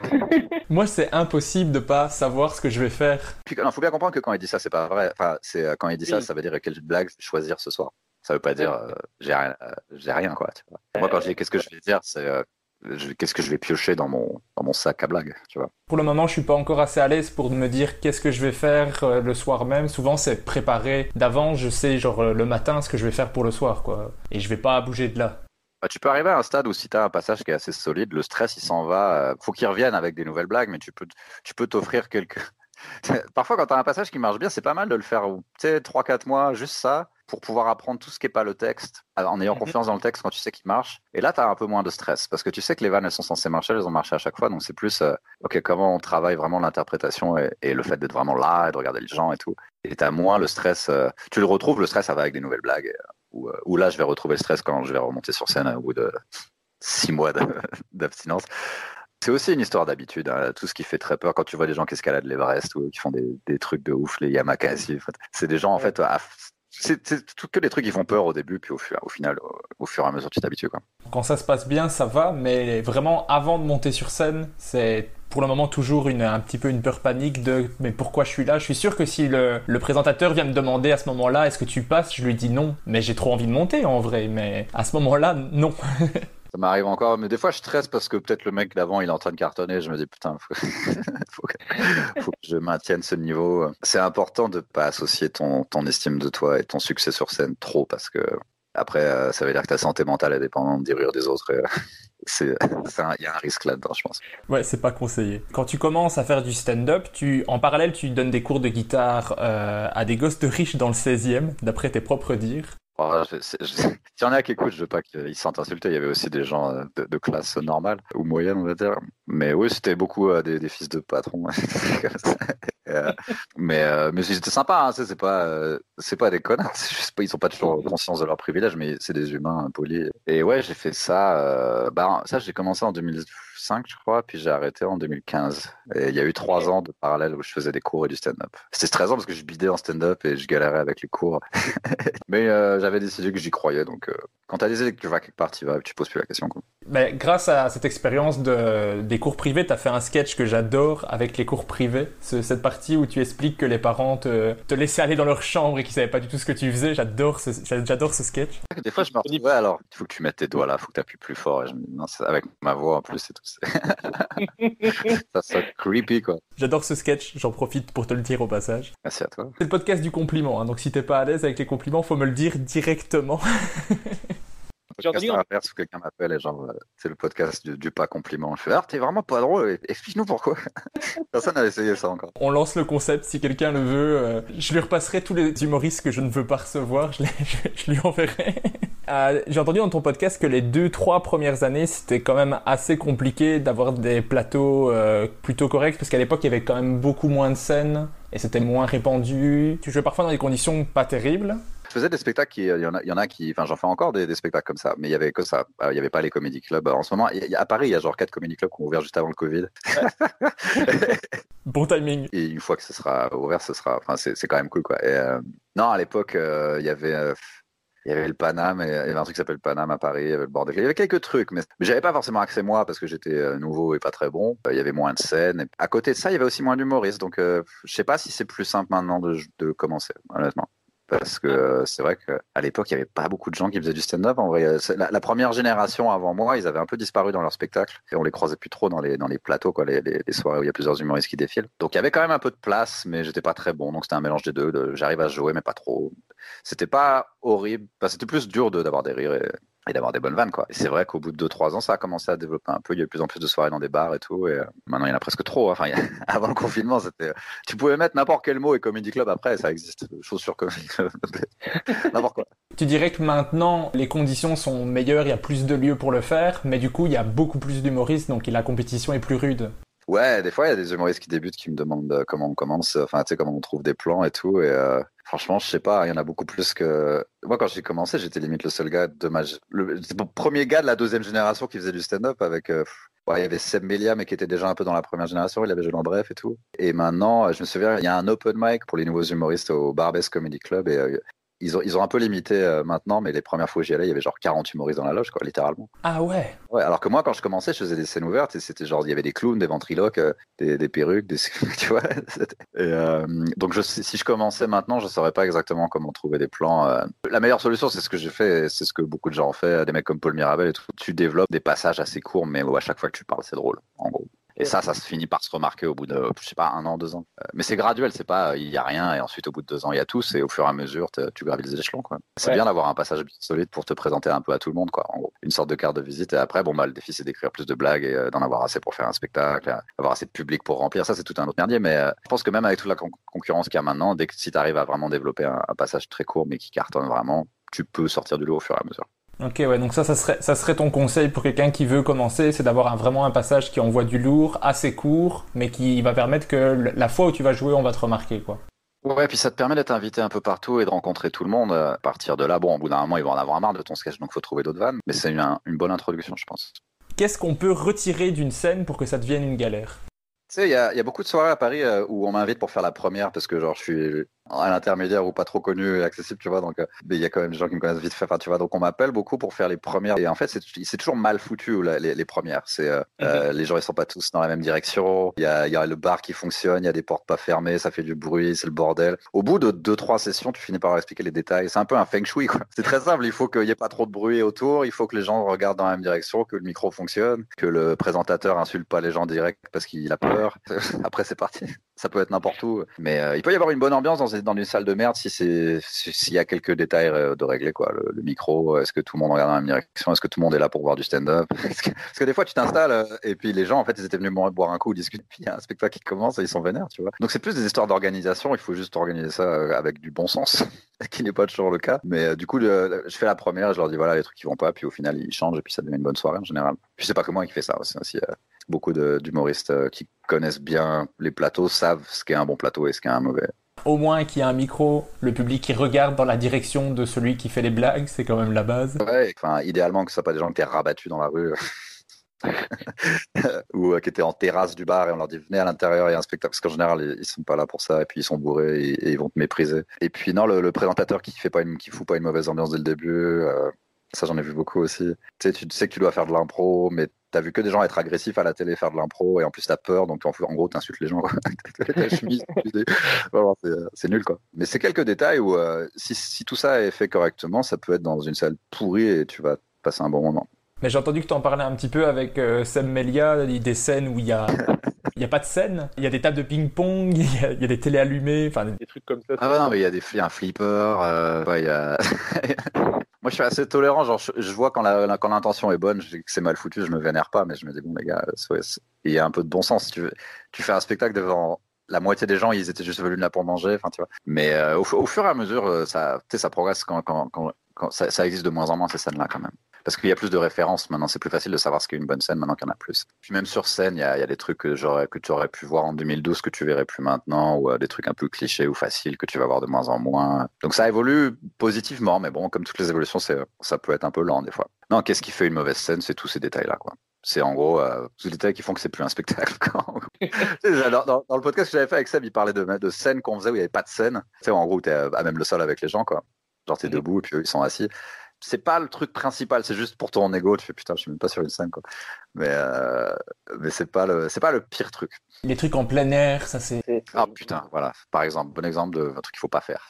Moi, c'est impossible de pas savoir ce que je vais faire. Puis, il faut bien comprendre que quand il dit ça, c'est pas vrai. Enfin, c'est euh, quand il dit ça, ça veut dire quelle blague choisir ce soir. Ça veut pas dire euh, j'ai rien, euh, j'ai rien quoi. Moi, quand je dis qu'est-ce que je vais dire, c'est qu'est-ce que je vais piocher dans mon, dans mon sac à blagues, tu vois. Pour le moment, je suis pas encore assez à l'aise pour me dire qu'est-ce que je vais faire le soir même. Souvent, c'est préparé d'avant. Je sais, genre, le matin, ce que je vais faire pour le soir, quoi. Et je vais pas bouger de là. Bah, tu peux arriver à un stade où si tu as un passage qui est assez solide, le stress, il s'en va. faut qu'il revienne avec des nouvelles blagues, mais tu peux, tu peux t'offrir quelques, Parfois, quand tu as un passage qui marche bien, c'est pas mal de le faire, tu sais, 3-4 mois, juste ça, pour pouvoir apprendre tout ce qui n'est pas le texte, en ayant mhm. confiance dans le texte quand tu sais qu'il marche. Et là, tu as un peu moins de stress, parce que tu sais que les vannes, elles sont censées marcher, elles ont marché à chaque fois, donc c'est plus, euh, ok, comment on travaille vraiment l'interprétation et, le fait d'être vraiment là et de regarder les gens et tout. Et tu as moins le stress, euh, tu le retrouves, le stress, ça va avec des nouvelles blagues, euh, ou, là, je vais retrouver le stress quand je vais remonter sur scène au bout de 6 mois d'abstinence. C'est aussi une histoire d'habitude. Hein. Tout ce qui fait très peur quand tu vois des gens qui escaladent l'Everest ou qui font des, trucs de ouf, les Yamakasi. C'est des gens, en fait, c'est tout que des trucs qui font peur au début, puis au, au final, au, fur et à mesure, tu t'habitues. Quand ça se passe bien, ça va, mais vraiment, avant de monter sur scène, c'est pour le moment toujours une, un petit peu une peur panique de mais pourquoi je suis là? Je suis sûr que si le, le présentateur vient me demander à ce moment-là, est-ce que tu passes? Je lui dis non, mais j'ai trop envie de monter en vrai, mais à ce moment-là, non. Ça m'arrive encore, mais des fois je stresse parce que peut-être le mec d'avant il est en train de cartonner. Je me dis putain, faut, faut, que, je maintienne ce niveau. C'est important de pas associer ton, estime de toi et ton succès sur scène trop parce que après euh, ça veut dire que ta santé mentale est dépendante des rires des autres. c'est il y a un risque là-dedans, je pense. Ouais, c'est pas conseillé. Quand tu commences à faire du stand-up, tu en parallèle tu donnes des cours de guitare euh, à des gosses riches dans le 16e, d'après tes propres dires. Oh, S'il y en a qui écoutent, je veux pas qu'ils se sentent insultés. Il y avait aussi des gens euh, de, classe normale ou moyenne, on va dire. Mais oui, c'était beaucoup euh, des, fils de patrons. Euh, mais mais c'était sympa. Hein, c'est pas c'est pas des connards. Juste, ils sont pas toujours conscients de leurs privilèges, mais c'est des humains polis. Et ouais, j'ai fait ça. bah ça, j'ai commencé en 2000 je crois, puis j'ai arrêté en 2015. Et il y a eu trois ans de parallèle où je faisais des cours et du stand-up. C'était stressant parce que je bidais en stand-up et je galérais avec les cours. Mais euh, j'avais décidé que j'y croyais, donc euh, quand tu as décidé que tu vas quelque part, tu vas, tu poses plus la question. Quoi. Mais grâce à cette expérience de, des cours privés, tu as fait un sketch que j'adore avec les cours privés. cette partie où tu expliques que les parents te, te laissaient aller dans leur chambre et qu'ils savaient pas du tout ce que tu faisais. J'adore ce, j'adore ce sketch. Des fois, je me retrouvais alors, il faut que tu mettes tes doigts là, il faut que tu appuies plus fort. Et je me dis, non, avec ma voix en plus et tout. ça sonne creepy, quoi. J'adore ce sketch, j'en profite pour te le dire au passage. Merci à toi. C'est le podcast du compliment, hein, donc si t'es pas à l'aise avec les compliments, faut me le dire directement. podcast où quelqu'un m'appelle et genre, euh, c'est le podcast du, pas compliment. Je fais, ah, t'es vraiment pas drôle, explique-nous pourquoi. Personne n'a essayé ça encore. On lance le concept si quelqu'un le veut. Euh, je lui repasserai tous les humoristes que je ne veux pas recevoir, je, je, lui enverrai. Euh, j'ai entendu dans ton podcast que les deux, trois premières années, c'était quand même assez compliqué d'avoir des plateaux plutôt corrects, parce qu'à l'époque, il y avait quand même beaucoup moins de scènes et c'était moins répandu. Tu jouais parfois dans des conditions pas terribles faisais des spectacles, qui, il, y en a, il y en a qui, enfin j'en fais encore des, spectacles comme ça, mais il y avait que ça. Euh, il n'y avait pas les comédie clubs. En ce moment, à Paris, il y a genre quatre comédie clubs qui ont ouvert juste avant le Covid. bon timing. Et une fois que ce sera ouvert, ce sera, enfin c'est quand même cool quoi. Et, euh, non, à l'époque, euh, il y avait. Il y avait le Paname, il y avait un truc qui s'appelle Paname à Paris, il y avait le bordel. Il y avait quelques trucs, mais, mais j'avais pas forcément accès moi parce que j'étais nouveau et pas très bon. Il y avait moins de scènes. Et à côté de ça, il y avait aussi moins d'humoristes. Donc, je sais pas si c'est plus simple maintenant de, de commencer, honnêtement. Parce que euh, c'est vrai qu'à l'époque, il n'y avait pas beaucoup de gens qui faisaient du stand-up. En vrai, la, première génération avant moi, ils avaient un peu disparu dans leur spectacle. Et on les croisait plus trop dans les, dans les plateaux, quoi, les, les, soirées où il y a plusieurs humoristes qui défilent. Donc il y avait quand même un peu de place, mais j'étais pas très bon. Donc c'était un mélange des deux. De, J'arrive à jouer, mais pas trop. C'était pas horrible. c'était plus dur d'avoir des rires et, d'avoir des bonnes vannes quoi. C'est vrai qu'au bout de 2-3 ans, ça a commencé à développer un peu. Il y a eu de plus en plus de soirées dans des bars et tout. Et euh, maintenant, il y en a presque trop. Enfin, avant le confinement, c'était. Tu pouvais mettre n'importe quel mot et comedy club après, ça existe. Chaussures comedy club, n'importe quoi. Tu dirais que maintenant, les conditions sont meilleures, il y a plus de lieux pour le faire, mais du coup, il y a beaucoup plus d'humoristes, donc la compétition est plus rude. Ouais, des fois, il y a des humoristes qui débutent qui me demandent euh, comment on commence, enfin, tu sais, comment on trouve des plans et tout. Et euh, franchement, je sais pas, il y en a beaucoup plus que. Moi, quand j'ai commencé, j'étais limite le seul gars de ma. Le, premier gars de la deuxième génération qui faisait du stand-up avec. Euh, il y avait Seb Melia, mais qui était déjà un peu dans la première génération. Il avait joué en bref et tout. Et maintenant, je me souviens, il y a un open mic pour les nouveaux humoristes au Barbès Comedy Club. Et ils ont, ils ont un peu limité euh, maintenant, mais les premières fois où j'y allais, il y avait genre 40 humoristes dans la loge, quoi, littéralement. Ah ouais Ouais, alors que moi, quand je commençais, je faisais des scènes ouvertes et c'était genre, il y avait des clowns, des ventriloques, euh, des, des, perruques, des. tu vois et, euh, Donc, je, si je commençais maintenant, je ne saurais pas exactement comment trouver des plans. La meilleure solution, c'est ce que j'ai fait, c'est ce que beaucoup de gens ont fait, des mecs comme Paul Mirabel et tout. Tu développes des passages assez courts, mais où à chaque fois que tu parles, c'est drôle, en gros. Et ça, ça se finit par se remarquer au bout de, je sais pas, un an, deux ans. Euh, mais c'est graduel, c'est pas, il y a rien, et ensuite au bout de deux ans, il y a tout, et au fur et à mesure, tu gravis les échelons, quoi. C'est bien d'avoir un passage solide pour te présenter un peu à tout le monde, quoi. En gros, une sorte de carte de visite, et après, bon, bah, le défi, c'est d'écrire plus de blagues et euh, d'en avoir assez pour faire un spectacle, avoir assez de public pour remplir. Ça, c'est tout un autre merdier, mais euh, je pense que même avec toute la concurrence qu'il y a maintenant, dès que si tu arrives à vraiment développer un, un passage très court, mais qui cartonne vraiment, tu peux sortir du lot au fur et à mesure. Ok, ouais, donc ça, ça serait, ça serait ton conseil pour quelqu'un qui veut commencer, c'est d'avoir vraiment un passage qui envoie du lourd, assez court, mais qui va permettre que la fois où tu vas jouer, on va te remarquer, quoi. Ouais, puis ça te permet d'être invité un peu partout et de rencontrer tout le monde. À partir de là, bon, au bout d'un moment, ils vont en avoir marre de ton sketch, donc il faut trouver d'autres vannes. Mais c'est une, une bonne introduction, je pense. Qu'est-ce qu'on peut retirer d'une scène pour que ça devienne une galère? Tu sais, il y, y a, beaucoup de soirées à Paris euh, où on m'invite pour faire la première parce que genre je suis à l'intermédiaire ou pas trop connu et accessible, tu vois. Donc, euh, il y a quand même des gens qui me connaissent vite fait, tu vois. Donc, on m'appelle beaucoup pour faire les premières. Et en fait, c'est toujours mal foutu, les, les premières. C'est, euh, mhm. euh, les gens, ils sont pas tous dans la même direction. Il y a, y a le bar qui fonctionne, il y a des portes pas fermées, ça fait du bruit, c'est le bordel. Au bout de deux, trois sessions, tu finis par expliquer les détails. C'est un peu un feng shui. C'est très simple. Il faut qu'il y ait pas trop de bruit autour. Il faut que les gens regardent dans la même direction, que le micro fonctionne, que le présentateur insulte pas les gens direct parce qu'il a peur. Après, c'est parti. Ça peut être n'importe où. Mais il peut y avoir une bonne ambiance dans, une salle de merde si c'est s'il y a quelques détails euh, de régler quoi. Le, micro est-ce que tout le monde regarde dans la même direction? Est-ce que tout le monde est là pour voir du stand-up? Parce, que, des fois tu t'installes euh, et puis les gens en fait ils étaient venus boire un coup discuter puis il y a un spectacle qui commence et ils sont vénères tu vois. Donc c'est plus des histoires d'organisation il faut juste organiser ça euh, avec du bon sens qui n'est pas toujours le cas. Mais du coup je fais la première je leur dis voilà les trucs qui vont pas puis au final ils changent et puis ça devient une bonne soirée en général. Puis c'est pas que moi qui fais ça aussi beaucoup d'humoristes qui connaissent bien les plateaux savent ce qu'est un bon plateau et ce qu'est un mauvais au moins qu'il y ait un micro, le public qui regarde dans la direction de celui qui fait les blagues, c'est quand même la base. Ouais, enfin, idéalement que ce soit pas des gens qui étaient rabattus dans la rue. ou euh, qui étaient en terrasse du bar et on leur dit venez à l'intérieur il y a un spectacle parce qu'en général ils, sont pas là pour ça et puis ils sont bourrés et, ils vont te mépriser et puis non le, présentateur qui fait pas une qui fout pas une mauvaise ambiance dès le début euh, ça j'en ai vu beaucoup aussi tu sais tu sais que tu dois faire de l'impro mais t'as vu que des gens être agressifs à la télé, faire de l'impro, et en plus t'as peur, donc en, en gros t'insultes les gens. c'est nul quoi. Mais c'est quelques détails où euh, si, tout ça est fait correctement, ça peut être dans une salle pourrie et tu vas passer un bon moment. Mais j'ai entendu que tu en parlais un petit peu avec euh, Sam Melia, des scènes où il y a il n'y a pas de scène. Il y a des tables de ping-pong, il y, a des télés allumées, enfin des trucs comme ça. Ah ouais, non, mais il y a des un flipper, euh, ouais, il y a... Moi, je suis assez tolérant. Genre, je, vois quand l'intention est bonne, que c'est mal foutu, je me vénère pas, mais je me dis bon les gars, il y a un peu de bon sens. Tu, tu fais un spectacle devant la moitié des gens, ils étaient juste venus là pour manger, enfin tu vois. Mais euh, au, fur et à mesure, euh, ça, ça progresse quand, ça, ça, existe de moins en moins ces scènes-là quand même parce qu'il y a plus de références maintenant. C'est plus facile de savoir ce qu'est une bonne scène maintenant qu'il y en a plus. Puis même sur scène, il y a, y a, des trucs que, que tu aurais pu voir en 2012 que tu verrais plus maintenant, ou euh, des trucs un peu clichés ou faciles que tu vas voir de moins en moins. Donc ça évolue positivement, mais bon, comme toutes les évolutions, ça peut être un peu lent des fois. Non, qu'est-ce qui fait une mauvaise scène C'est tous ces détails-là, quoi. C'est en gros euh, tous les détails qui font que c'est plus un spectacle. dans, dans, le podcast que j'avais fait avec Seb, il parlait de, de scènes qu'on faisait où il n'y avait pas de scène. Tu sais, en gros, tu es à même le sol avec les gens, quoi. Genre, tu es mhm. debout et puis eux, ils sont assis c'est pas le truc principal, c'est juste pour ton ego. Tu fais putain, je suis même pas sur une scène, quoi. Mais, euh, mais c'est pas le, c'est pas le pire truc. Les trucs en plein air, ça c'est. Ah putain, voilà. Par exemple, bon exemple de un truc qu'il faut pas faire.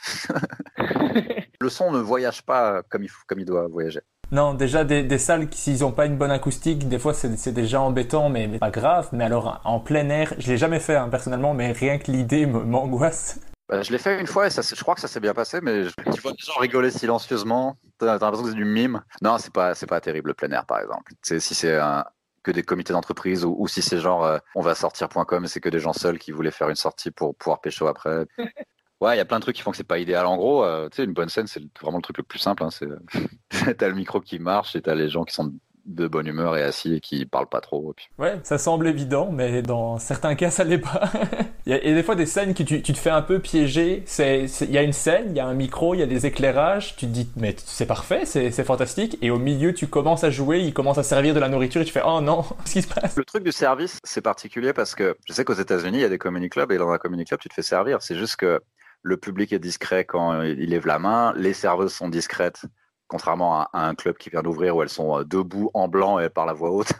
le son ne voyage pas comme il, faut, comme il doit voyager. Non, déjà des, des salles qui s'ils ont pas une bonne acoustique, des fois c'est déjà embêtant, mais, mais, pas grave. Mais alors en plein air, je l'ai jamais fait hein, personnellement, mais rien que l'idée m'angoisse. Bah, je l'ai fait une fois et ça, je crois que ça s'est bien passé, mais je, tu vois des gens rigoler silencieusement. T'as l'impression que c'est du mime. Non, c'est pas, c'est pas terrible le plein air, par exemple. C'est si c'est un, que des comités d'entreprise ou, ou, si c'est genre euh, on va sortir.com et c'est que des gens seuls qui voulaient faire une sortie pour pouvoir pécho après. Ouais, il y a plein de trucs qui font que c'est pas idéal. En gros, euh, tu sais, une bonne scène, c'est vraiment le truc le plus simple. Hein, c'est t'as le micro qui marche et t'as les gens qui sont de bonne humeur et assis et qui parlent pas trop. Et puis... Ouais, ça semble évident, mais dans certains cas, ça l'est pas. il, y a, des fois des scènes que tu, tu te fais un peu piéger. C'est, il y a une scène, il y a un micro, il y a des éclairages. Tu te dis, mais c'est parfait, c'est, fantastique. Et au milieu, tu commences à jouer, il commence à servir de la nourriture et tu fais, oh non, qu'est-ce qui se passe? Le truc du service, c'est particulier parce que je sais qu'aux États-Unis, il y a des comedy clubs et dans un comedy club, tu te fais servir. C'est juste que le public est discret quand il lève la main, les serveuses sont discrètes, contrairement à, un club qui vient d'ouvrir où elles sont debout en blanc et par la voix haute.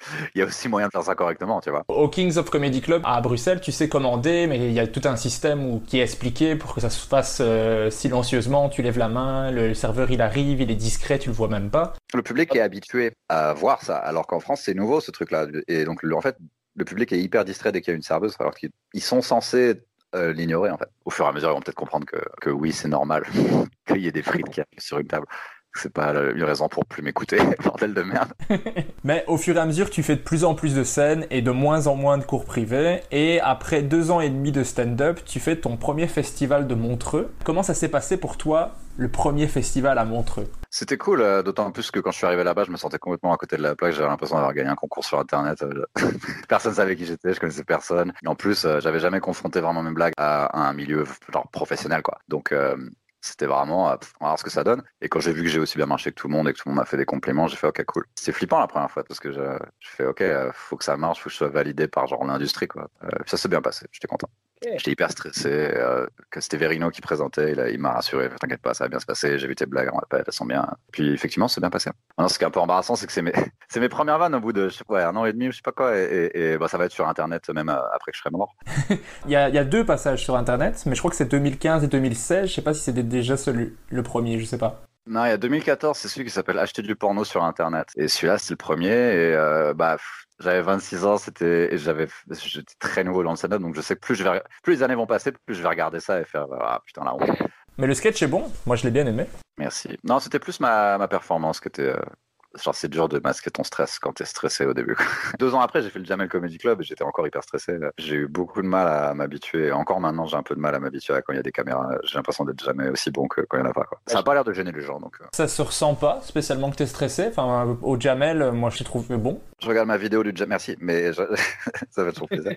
il y a aussi moyen de faire ça correctement, tu vois. Au Kings of Comedy Club à Bruxelles, tu sais commander, mais il y a tout un système où, qui est expliqué pour que ça se fasse euh, silencieusement. Tu lèves la main, le serveur il arrive, il est discret, tu le vois même pas. Le public est habitué à voir ça, alors qu'en France c'est nouveau ce truc-là. Et donc en fait, le public est hyper distrait dès qu'il y a une serveuse, alors qu'ils sont censés euh, l'ignorer en fait. Au fur et à mesure, ils vont peut-être comprendre que, que oui, c'est normal qu'il y ait des frites qui arrivent sur une table. C'est pas une raison pour plus m'écouter, bordel de merde. Mais au fur et à mesure, tu fais de plus en plus de scènes et de moins en moins de cours privés. Et après deux ans et demi de stand-up, tu fais ton premier festival de Montreux. Comment ça s'est passé pour toi, le premier festival à Montreux? C'était cool, euh, d'autant plus que quand je suis arrivé là-bas, je me sentais complètement à côté de la plaque. J'avais l'impression d'avoir gagné un concours sur Internet. Euh, personne savait qui j'étais, je connaissais personne. Et en plus, euh, j'avais jamais confronté vraiment mes blagues à un milieu genre professionnel, quoi. Donc c'était vraiment, on va voir ce que ça donne. Et quand j'ai vu que j'ai aussi bien marché que tout le monde et que tout le monde m'a fait des compliments, j'ai fait ok cool. C'est flippant la première fois parce que je, je fais ok, faut que ça marche, faut que je sois validé par genre l'industrie quoi. Euh, ça s'est bien passé, j'étais content. J'étais hyper stressé. Euh, que c'était Verino qui présentait, il, il m'a rassuré. T'inquiète pas, ça va bien se passer. J'ai vu tes blagues répète, elles sont bien. Puis effectivement, c'est bien passé. Ce qui est un peu embarrassant, c'est que c'est mes, mes premières vannes au bout de ouais, un an et demi, je sais pas quoi. Et, et, et bah, ça va être sur Internet même euh, après que je serai mort. il, y a, il y a deux passages sur Internet, mais je crois que c'est 2015 et 2016. Je sais pas si c'était déjà celui, le premier, je sais pas. Non, il y a 2014, c'est celui qui s'appelle Acheter du porno sur Internet. Et celui-là, c'est le premier. Et euh, bah, j'avais 26 ans, c'était, j'avais, j'étais très nouveau dans le stand-up, donc je sais que plus je vais, plus les années vont passer, plus je vais regarder ça et faire, ah putain la honte. Mais le sketch est bon, moi je l'ai bien aimé. Merci. Non, c'était plus ma, ma performance qui était, euh, genre c'est dur de masquer ton stress quand t'es stressé au début. Deux ans après, j'ai fait le Jamel Comedy Club et j'étais encore hyper stressé. J'ai eu beaucoup de mal à m'habituer. Encore maintenant, j'ai un peu de mal à m'habituer à quand il y a des caméras. J'ai l'impression d'être jamais aussi bon que quand il n'y en a pas. Quoi. Ça n'a pas l'air de gêner les gens. Donc, euh. Ça se ressent pas spécialement que t'es stressé. Enfin, au Jamel, moi je l'ai trouvé bon. Je regarde ma vidéo du Jamel, merci, mais ça plaisir.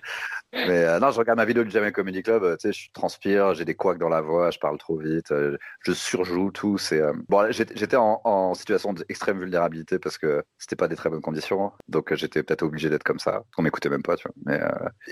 mais euh, non, je regarde ma vidéo du Comedy Club, euh, tu sais, je transpire, j'ai des couacs dans la voix, je parle trop vite, euh, je surjoue tout. C'est bon, j'étais en, situation d'extrême vulnérabilité parce que c'était pas des très bonnes conditions, donc j'étais peut-être obligé d'être comme ça. On m'écoutait même pas, tu vois. Mais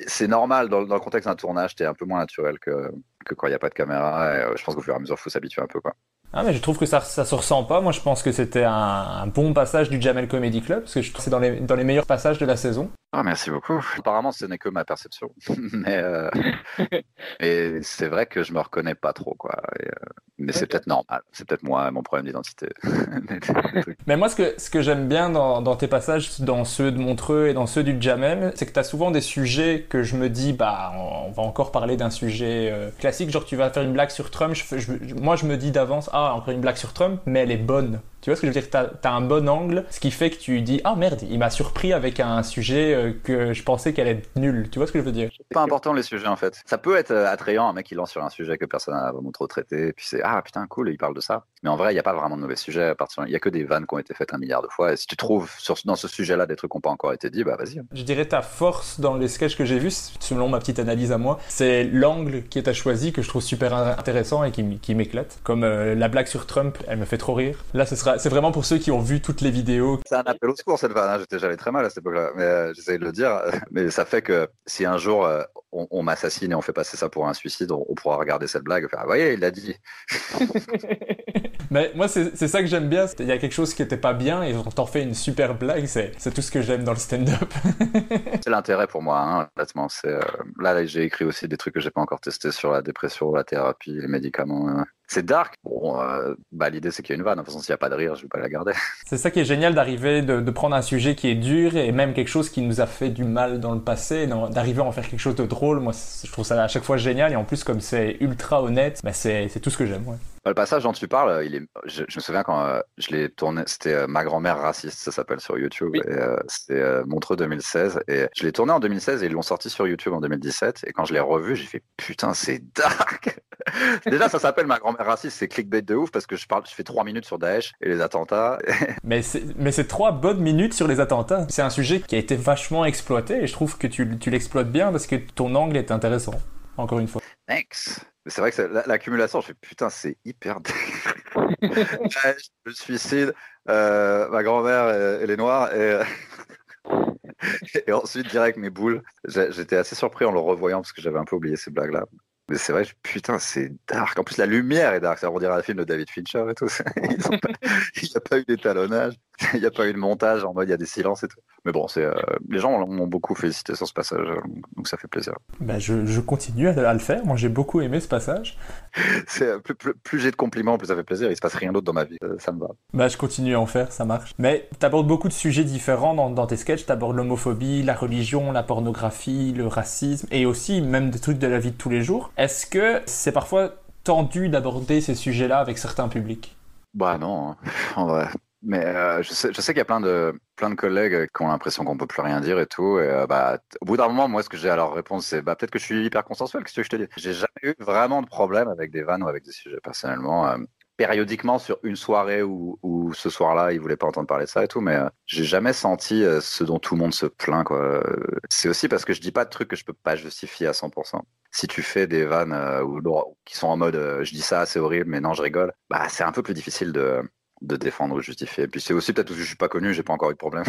c'est normal dans, le contexte d'un tournage, t'es un peu moins naturel que, quand il n'y a pas de caméra. Je pense qu'au fur et à mesure, faut s'habituer un peu, quoi. Ah mais je trouve que ça, ça se ressent pas. Moi je pense que c'était un, bon passage du Jamel Comedy Club parce que je trouve que c'est dans les, dans les meilleurs passages de la saison. Ah merci beaucoup. Apparemment ce n'est que ma perception, mais euh... et c'est vrai que je me reconnais pas trop quoi. Et, euh... Mais c'est peut-être normal. C'est peut-être moi mon problème d'identité. mais moi ce que ce que j'aime bien dans, dans, tes passages, dans ceux de Montreux et dans ceux du Jamel, c'est que tu as souvent des sujets que je me dis bah on va encore parler d'un sujet euh, classique. Genre tu vas faire une blague sur Trump. Je, je, moi je me dis d'avance ah encore une blague sur Trump, mais elle est bonne. Tu vois ce que je veux dire? T'as as un bon angle, ce qui fait que tu dis ah merde, il m'a surpris avec un sujet euh, que je pensais qu'elle est nulle. Tu vois ce que je veux dire? C'est pas important les sujets en fait. Ça peut être euh, attrayant un mec qui lance sur un sujet que personne n'a vraiment trop traité, et puis c'est ah putain cool, il parle de ça. Mais en vrai, il n'y a pas vraiment de mauvais sujets. À partir, il y a que des vannes qui ont été faites un milliard de fois. Et si tu trouves sur, dans ce sujet-là des trucs qui n'ont pas encore été dit, bah vas-y. Je dirais ta force dans les sketchs que j'ai vus, selon ma petite analyse à moi, c'est l'angle qui est choisi que je trouve super intéressant et qui, qui m'éclate. Comme euh, la blague sur Trump, elle me fait trop rire. Là, ce sera, c'est vraiment pour ceux qui ont vu toutes les vidéos. C'est un appel au secours cette vanne. Hein. J'étais, j'avais très mal à cette époque-là, mais euh, j'essaie de le dire. Mais ça fait que si un jour euh, on, m'assassine et on fait passer ça pour un suicide, on, pourra regarder cette blague. Enfin, vous voyez, il l'a dit. Mais moi, c'est ça que j'aime bien. Il y a quelque chose qui était pas bien et on t'en fait une super blague. C'est tout ce que j'aime dans le stand-up. c'est l'intérêt pour moi, hein, honnêtement. Euh, là, j'ai écrit aussi des trucs que j'ai pas encore testés sur la dépression, la thérapie, les médicaments. Hein. C'est dark. Bon, euh, bah, l'idée c'est qu'il y a une vanne. De toute façon, s'il n'y a pas de rire, je vais pas la garder. C'est ça qui est génial d'arriver, de, prendre un sujet qui est dur et même quelque chose qui nous a fait du mal dans le passé, d'arriver à en faire quelque chose de drôle. Moi, je trouve ça à chaque fois génial et en plus, comme c'est ultra honnête, bah, c'est tout ce que j'aime. Ouais. Le passage dont tu parles, il est... je, me souviens quand euh, je l'ai tourné, c'était euh, Ma grand-mère raciste, ça s'appelle sur YouTube. Et, c'était Montreux 2016. Et je l'ai tourné en 2016 et ils l'ont sorti sur YouTube en 2017. Et quand je l'ai revu, j'ai fait putain, c'est dark. Déjà, ça s'appelle Ma grand-mère raciste, c'est clickbait de ouf parce que je parle, je fais trois minutes sur Daesh et les attentats. mais c'est trois bonnes minutes sur les attentats. C'est un sujet qui a été vachement exploité et je trouve que tu, tu l'exploites bien parce que ton angle est intéressant. Encore une fois. Thanks. C'est vrai que l'accumulation, je fais putain, c'est hyper. le suicide, euh, ma grand-mère, elle est noire et. et ensuite, direct, mes boules. J'étais assez surpris en le revoyant parce que j'avais un peu oublié ces blagues-là. Mais c'est vrai, putain, c'est dark. En plus, la lumière est dark. Ça, on dirait un film de David Fincher et tout. il n'y a pas eu d'étalonnage. Il n'y a pas eu de montage en mode il y a des silences et tout. Mais bon, c'est euh, les gens m'ont beaucoup félicité sur ce passage, euh, donc ça fait plaisir. Bah, je, continue à, le faire. Moi, j'ai beaucoup aimé ce passage. c'est euh, plus, j'ai de compliments, plus ça fait plaisir. Il se passe rien d'autre dans ma vie. Ça me va. Bah, je continue à en faire, ça marche. Mais tu abordes beaucoup de sujets différents dans, dans tes sketchs. Tu abordes l'homophobie, la religion, la pornographie, le racisme et aussi même des trucs de la vie de tous les jours. Est-ce que c'est parfois tendu d'aborder ces sujets-là avec certains publics? Bah non, hein. en vrai. Mais euh, je sais, qu'il y a plein de, plein de collègues qui ont l'impression qu'on peut plus rien dire et tout. Et euh, bah, au bout d'un moment, moi, ce que j'ai à leur réponse, c'est bah, peut-être que je suis hyper consensuel. Qu'est-ce que je te dis J'ai jamais eu vraiment de problème avec des vannes ou avec des sujets personnellement. Euh, périodiquement sur une soirée où ce soir-là, ils voulaient pas entendre parler de ça et tout, mais j'ai jamais senti ce dont tout le monde se plaint. Quoi. C'est aussi parce que je dis pas de trucs que je peux pas justifier à 100%. Si tu fais des vannes qui sont en mode je dis ça, c'est horrible, mais non, je rigole, bah c'est un peu plus difficile de de défendre ou justifier. Et puis c'est aussi peut-être parce que je suis pas connu, j'ai pas encore eu de problème.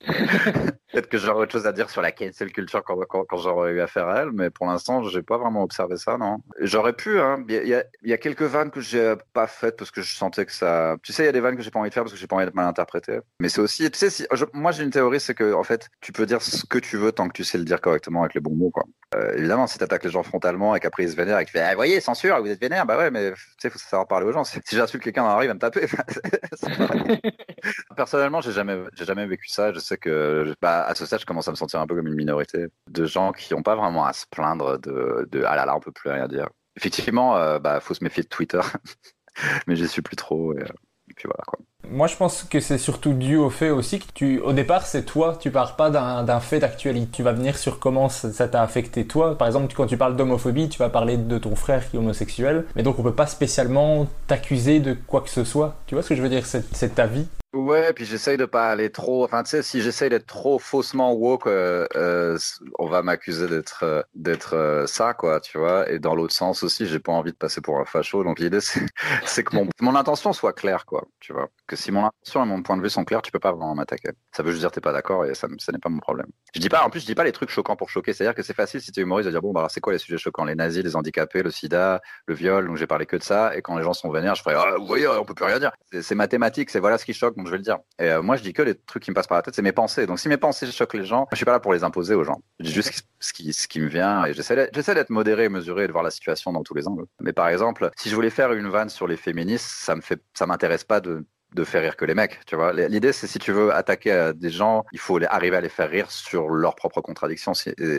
peut-être que j'aurais autre chose à dire sur la cancel culture quand, quand, j'aurais eu affaire à elle, mais pour l'instant, j'ai pas vraiment observé ça, non. J'aurais pu, hein. Il y, a, quelques vannes que j'ai pas faites parce que je sentais que ça. Tu sais, il y a des vannes que j'ai pas envie de faire parce que j'ai pas envie d'être mal interprété. Mais c'est aussi, tu sais, si... moi j'ai une théorie, c'est que en fait, tu peux dire ce que tu veux tant que tu sais le dire correctement avec les bons mots, quoi. Euh, évidemment, si tu attaques les gens frontalement et qu'après ils se vénèrent et que tu fais, ah, voyez, censure, vous êtes vénère, bah ouais, mais tu sais, faut savoir parler aux gens. Si, j'insulte quelqu'un dans la rue, il va me taper. Personnellement, j'ai jamais, j'ai jamais vécu ça. Je sais que, bah, à ce stade, je commence à me sentir un peu comme une minorité de gens qui n'ont pas vraiment à se plaindre de, ah là là, on peut plus rien dire. Effectivement, euh, bah, faut se méfier de Twitter, mais j'y suis plus trop. Et, euh, et puis voilà quoi. Moi, je pense que c'est surtout dû au fait aussi que tu, au départ, c'est toi, tu pars pas d'un fait d'actualité. Tu vas venir sur comment ça t'a affecté toi. Par exemple, quand tu parles d'homophobie, tu vas parler de ton frère qui est homosexuel. Mais donc, on peut pas spécialement t'accuser de quoi que ce soit. Tu vois ce que je veux dire C'est ta vie. Ouais, puis j'essaye de pas aller trop. Enfin, tu sais, si j'essaye d'être trop faussement woke, euh, euh, on va m'accuser d'être euh, d'être ça, quoi, tu vois. Et dans l'autre sens aussi, j'ai pas envie de passer pour un facho. Donc l'idée, c'est que mon, mon intention soit claire, quoi, tu vois. Si mon intention et mon point de vue sont clairs, tu peux pas vraiment m'attaquer. Ça veut juste dire t'es pas d'accord et ça, n'est pas mon problème. Je dis pas, en plus, je dis pas les trucs choquants pour choquer. C'est-à-dire que c'est facile si tu es humoriste de dire bon, bah c'est quoi les sujets choquants? Les nazis, les handicapés, le sida, le viol. Donc j'ai parlé que de ça. Et quand les gens sont vénères, je ferai ah, vous voyez, on peut plus rien dire. C'est mathématique. C'est voilà ce qui choque. Donc je vais le dire. Et euh, moi, je dis que les trucs qui me passent par la tête, c'est mes pensées. Donc si mes pensées choquent les gens, je suis pas là pour les imposer aux gens. Je dis juste ce qui, me vient et j'essaie d'être modéré mesuré et de voir la situation dans tous les angles. Mais par exemple, si je voulais faire une vanne sur les féministes, ça me ça m'intéresse pas de de faire rire que les mecs, tu vois. L'idée, c'est si tu veux attaquer des gens, il faut arriver à les faire rire sur leurs propres contradictions.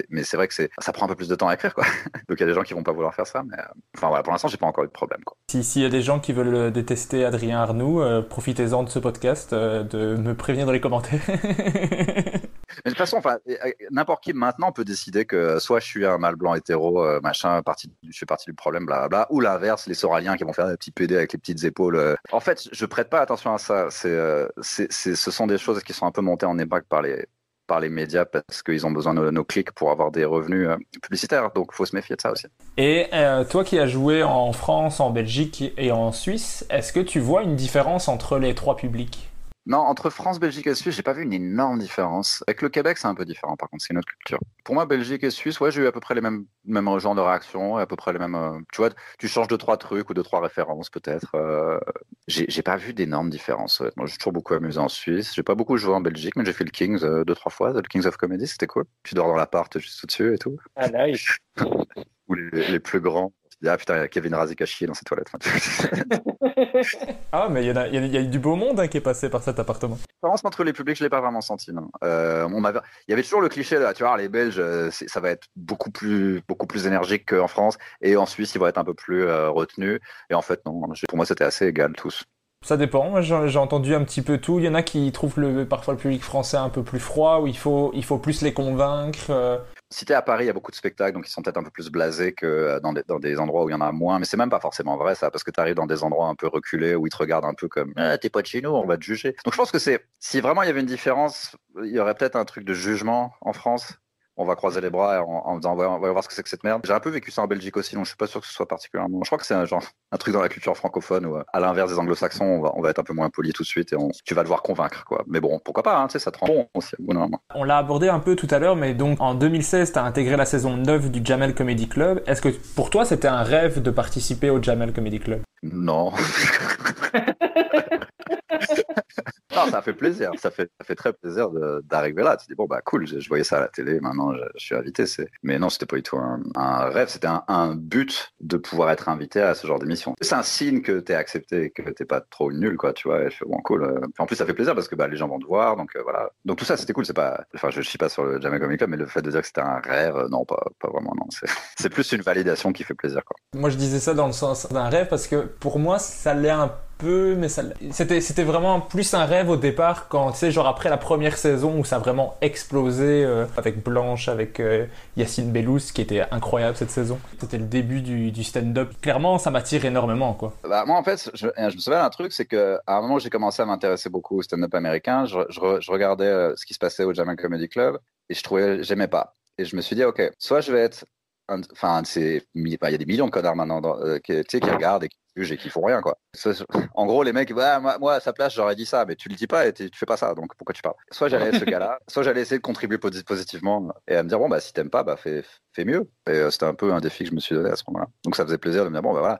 Mais c'est vrai que ça prend un peu plus de temps à écrire, quoi. Donc il y a des gens qui vont pas vouloir faire ça, mais euh, enfin voilà, pour l'instant, j'ai pas encore eu de problème, quoi. S'il y a des gens qui veulent détester Adrien Arnoux, euh, profitez-en de ce podcast, euh, de me prévenir dans les commentaires. Mais de toute façon, n'importe qui maintenant peut décider que soit je suis un mâle blanc hétéro, machin, partie, je fais partie du problème, blablabla, ou l'inverse, les soraliens qui vont faire des petits PD avec les petites épaules. En fait, je prête pas attention à ça. Euh, ce sont des choses qui sont un peu montées en impact par les, par les médias parce qu'ils ont besoin de nos clics pour avoir des revenus euh, publicitaires. Donc, faut se méfier de ça aussi. Et euh, toi qui as joué en France, en Belgique et en Suisse, est-ce que tu vois une différence entre les trois publics? Non, entre France, Belgique et Suisse, j'ai pas vu une énorme différence. Avec le Québec, c'est un peu différent, par contre, c'est une autre culture. Pour moi, Belgique et Suisse, ouais, j'ai eu à peu près les mêmes, mêmes genres de réactions, à peu près les mêmes. euh, tu vois, tu changes de trois trucs ou de trois références, peut-être. Euh, j'ai j'ai pas vu d'énormes différences. honnêtement. J'ai toujours beaucoup amusé en Suisse. J'ai pas beaucoup joué en Belgique, mais j'ai fait le Kings euh, deux, trois fois, le Kings of Comedy, c'était cool. Tu dors dans l'appart juste au-dessus et tout. Ah, nice. Ou les, les plus grands. Tu dis, ah putain, il y a Kevin Razik à chier dans ses toilettes. Ah, mais il y, a- y y du beau monde hein, qui est passé par cet appartement. différence entre les publics, je l'ai pas vraiment senti. non. Euh, on il y avait toujours le cliché là, tu vois, les Belges, euh, ça va être beaucoup plus, beaucoup plus énergique qu'en France, et en Suisse, ils vont être un peu plus euh, retenus. Et en fait, non, pour moi, c'était assez égal tous. Ça dépend, moi, j'ai j'ai entendu un petit peu tout. Il y en a qui trouvent le, parfois le public français un peu plus froid, où il faut, il faut plus les convaincre. Si t'es à Paris, il y a beaucoup de spectacles, donc ils sont peut-être un peu plus blasés que euh, dans des, endroits où il y en a moins. Mais c'est même pas forcément vrai, ça, parce que tu arrives dans des endroits un peu reculés où ils te regardent un peu comme Ah, t'es pas de chez nous, on va te juger. Donc je pense que c'est si vraiment il y avait une différence, il y aurait peut-être un truc de jugement en France. On va croiser les bras en, en disant ouais, on va voir ce que c'est que cette merde. J'ai un peu vécu ça en Belgique aussi, donc je suis pas sûr que ce soit particulièrement. Je crois que c'est un genre un truc dans la culture francophone où, euh, à l'inverse des anglo-saxons, on va, on va être un peu moins poli tout de suite et on, tu vas devoir convaincre quoi. Mais bon, pourquoi pas, hein, tu sais, ça te rend bon aussi. au bout d'un moment. On l'a abordé un peu tout à l'heure, mais donc en 2016, tu as intégré la saison 9 du Jamel Comedy Club. Est-ce que pour toi, c'était un rêve de participer au Jamel Comedy Club? Non. non, ça fait plaisir. Ça fait, ça fait très plaisir d'arriver là. Tu te dis, bon, bah cool, je, voyais ça à la télé, maintenant je, je suis invité. Mais non, c'était pas du tout un, un rêve, c'était un, but de pouvoir être invité à ce genre d'émission. C'est un signe que t'es accepté que t'es pas trop nul, quoi, tu vois. Et je fais, bon, cool. en plus, ça fait plaisir parce que bah, les gens vont te voir, donc euh, voilà. Donc tout ça, c'était cool. C'est pas, enfin, je, suis pas sur le Jamel Comic Club, mais le fait de dire que c'était un rêve, non, pas, pas vraiment, non. C'est- plus une validation qui fait plaisir, quoi. Moi, je disais ça dans le sens d'un rêve parce que pour moi, ça l'est un peu, mais ça c'était c'était vraiment plus un rêve au départ quand tu sais genre après la première saison où ça a vraiment explosé euh, avec Blanche, avec euh, Yacine Bellous qui était incroyable cette saison. C'était le début du, du stand-up. Clairement, ça m'attire énormément quoi. Bah, moi, en fait, je, me souviens d'un truc, c'est que à un moment, j'ai commencé à m'intéresser beaucoup au stand-up américain. Je, je re- je regardais euh, ce qui se passait au Jamel Comedy Club et je trouvais, j'aimais pas. Et je me suis dit, ok, soit je vais être, enfin, un de ces, mi- enfin, il y a des millions de connards maintenant, dans- euh, qui, tu sais, qui regardent et qui jugent et qui font rien, quoi. En gros, les mecs, bah, moi, moi, à sa place, j'aurais dit ça, mais tu le dis pas et tu fais pas ça, donc pourquoi tu parles? Soit j'allais être ce gars-là, soit j'allais essayer de contribuer posi- positivement et à me dire, bon, bah, si t'aimes pas, bah, fais, fais mieux. Et euh, c'était un peu un défi que je me suis donné à ce moment-là. Donc ça faisait plaisir de me dire, bon, bah voilà,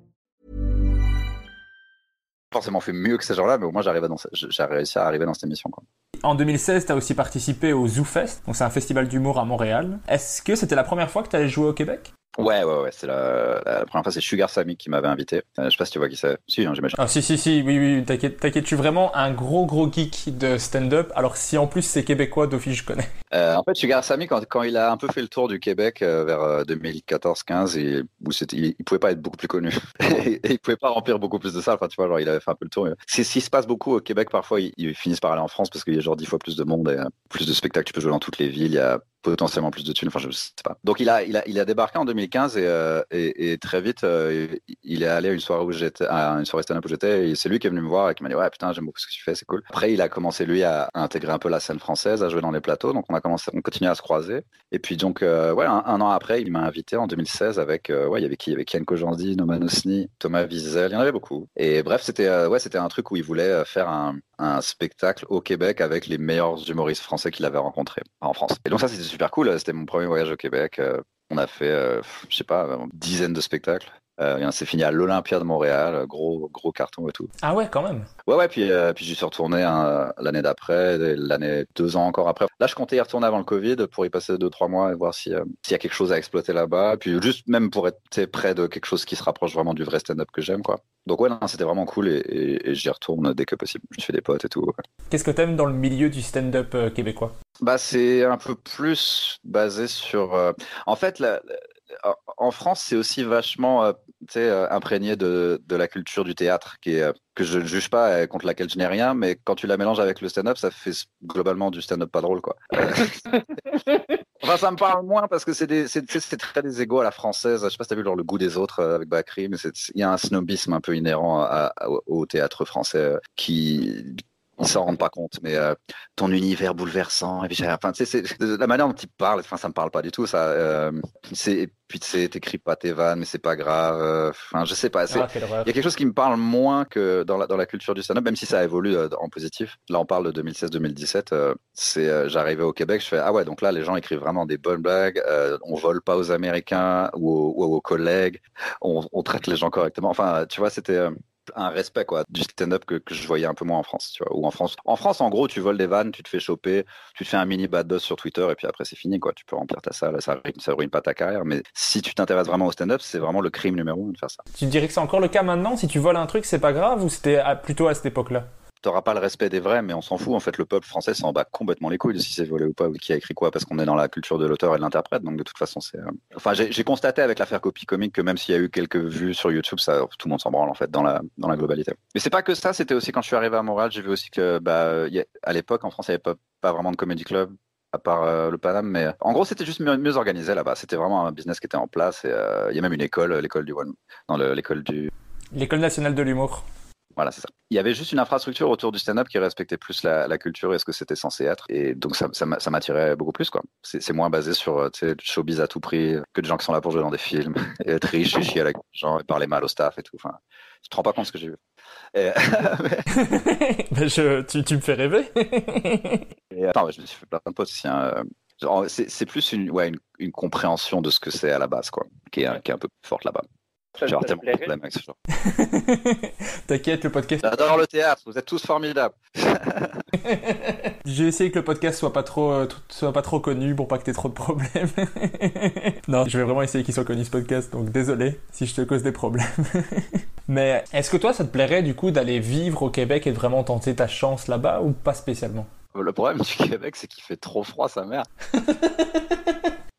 Forcément fait mieux que ces gens-là, mais au moins j'arrivais dans, ce- j'ai réussi à arriver dans cette émission. Quoi. En 2016, tu as aussi participé au ZooFest, donc c'est un festival d'humour à Montréal. Est-ce que c'était la première fois que tu allais jouer au Québec? Ouais, ouais, ouais. C'est la, la première fois, c'est Sugar Sammy qui m'avait invité. Euh, je sais pas si tu vois qui c'est. Si, hein, j'imagine. Ah si si si, oui oui, t'inquiète, t'inquiète, je suis vraiment un gros gros geek de stand-up. Alors si en plus c'est québécois, d'office je connais. Euh, en fait, Sugar Sammy, quand, quand il a un peu fait le tour du Québec euh, vers euh, 2014-15, et où c'était, il, il pouvait pas être beaucoup plus connu. et, et il pouvait pas remplir beaucoup plus de salles. Enfin, tu vois, genre, il avait fait un peu le tour. C'est ce qui se passe beaucoup au Québec. Parfois, ils, ils finissent par aller en France parce qu'il y a dix fois plus de monde et euh, plus de spectacles. Tu peux jouer dans toutes les villes. Il potentiellement plus de thunes. Enfin, je sais pas. Donc, il a, il a, il a débarqué en 2015 et, euh, et, et très vite, euh, il est allé à une soirée où j'étais, à une soirée stand-up où j'étais. Et c'est lui qui est venu me voir et qui m'a dit, ouais, putain, j'aime beaucoup ce que tu fais, c'est cool. Après, il a commencé, lui, à, intégrer un peu la scène française, à jouer dans les plateaux. Donc, on a commencé, on continue à se croiser. Et puis, donc, euh, ouais, un, an après, il m'a invité en 2016 avec, ouais, il y avait qui? Il y avait Kian Kojandi, Noman Osni, Thomas Wiesel, il y en avait beaucoup. Et bref, c'était, ouais, c'était un truc où il voulait faire un, un spectacle au Québec avec les meilleurs humoristes français qu'il avait rencontrés en France. Et donc, ça, c'était super cool. C'était mon premier voyage au Québec. Euh, on a fait, euh, je sais pas, une dizaine de spectacles. Euh, c'est fini à l'Olympia de Montréal, gros gros carton et tout. Ah ouais, quand même. Ouais ouais, puis euh, puis j'y suis retourné hein, l'année d'après, l'année deux ans encore après. Là, je comptais y retourner avant le Covid pour y passer deux trois mois et voir si euh, s'il y a quelque chose à exploiter là-bas. Puis juste même pour être près de quelque chose qui se rapproche vraiment du vrai stand-up que j'aime quoi. Donc ouais, c'était vraiment cool et, j'y retourne dès que possible. Je fais des potes et tout. Qu'est-ce que t'aimes dans le milieu du stand-up québécois? Bah c'est un peu plus basé sur. En fait, la, en France, c'est aussi vachement euh, euh, imprégné de, la culture du théâtre, qui est, euh, que je ne juge pas, contre laquelle je n'ai rien, mais quand tu la mélanges avec le stand-up, ça fait globalement du stand-up pas drôle. Quoi. enfin, ça me parle moins parce que c'est très des égaux à la française. Je sais pas si tu as vu le goût des autres avec Bakri, mais il y a un snobisme un peu inhérent au théâtre français qui, ils s'en rendent pas compte, mais euh, ton univers bouleversant, et puis, enfin, tu sais, la manière dont tu parles, enfin, ça me parle pas du tout, ça. Euh, c'est, puis tu sais, t'écris pas tes vannes, mais c'est pas grave. Euh, enfin, je sais pas. Ah, il y a quelque chose qui me parle moins que dans la, dans la culture du stand-up, même si ça évolue en positif. Là, on parle de 2016-2017. c'est, j'arrivais au Québec, je fais ah ouais, donc là, les gens écrivent vraiment des bonnes blagues. on vole pas aux Américains ou aux, aux collègues. On, on, traite les gens correctement. Enfin, tu vois, c'était un respect quoi du stand-up que, je voyais un peu moins en France ou en France. En gros tu voles des vannes tu te fais choper tu te fais un mini bad buzz sur Twitter et puis après c'est fini quoi. Tu peux remplir ta salle ça ça ruine pas ta carrière mais si tu t'intéresses vraiment au stand-up c'est vraiment le crime numéro un de faire ça. Tu dirais que c'est encore le cas maintenant? Si tu voles un truc c'est pas grave ou c'était plutôt à cette époque là t'auras pas le respect des vrais, mais on s'en fout. En fait, le peuple français s'en bat complètement les couilles de si c'est volé ou pas, ou qui a écrit quoi, parce qu'on est dans la culture de l'auteur et de l'interprète. Donc, de toute façon, c'est. Euh, enfin, j'ai constaté avec l'affaire Copy Comic que même s'il y a eu quelques vues sur YouTube, ça, tout le monde s'en branle, en fait, dans la, dans la globalité. Mais c'est pas que ça, c'était aussi quand je suis arrivé à Montréal, j'ai vu aussi que, bah, à l'époque, en France, il n'y avait pas, pas vraiment de comedy club à part euh, le Paname, mais en gros c'était juste mieux, organisé là-bas. C'était vraiment un business qui était en place et euh, il y a même une école, l'école du One, dans l'école du l'école nationale de l'humour. Voilà, c'est ça. Il y avait juste une infrastructure autour du stand-up qui respectait plus la, culture et ce que c'était censé être. Et donc, ça, ça, m'attirait beaucoup plus, quoi. C'est moins basé sur, euh, tu sais, showbiz à tout prix, que des gens qui sont là pour jouer dans des films, et être riche et chier avec les gens et parler mal au staff et tout. Enfin, je te rends pas compte ce que j'ai vu. Mais je, tu, me fais rêver. et, attends, je me suis fait plein de potes aussi. Hein. C'est plus une, ouais, une, compréhension de ce que c'est à la base, quoi, qui est, qui est un peu plus forte là-bas. J'aurais tellement de problèmes avec ce genre. T'inquiète, le podcast. J'adore le théâtre, vous êtes tous formidables. J'ai essayé que le podcast soit pas trop, euh, soit pas trop connu pour pas que t'aies trop de problèmes. non, je vais vraiment essayer qu'il soit connu ce podcast, donc désolé si je te cause des problèmes. Mais est-ce que toi, ça te plairait du coup d'aller vivre au Québec et de vraiment tenter ta chance là-bas ou pas spécialement? Le problème du Québec, c'est qu'il fait trop froid, sa mère.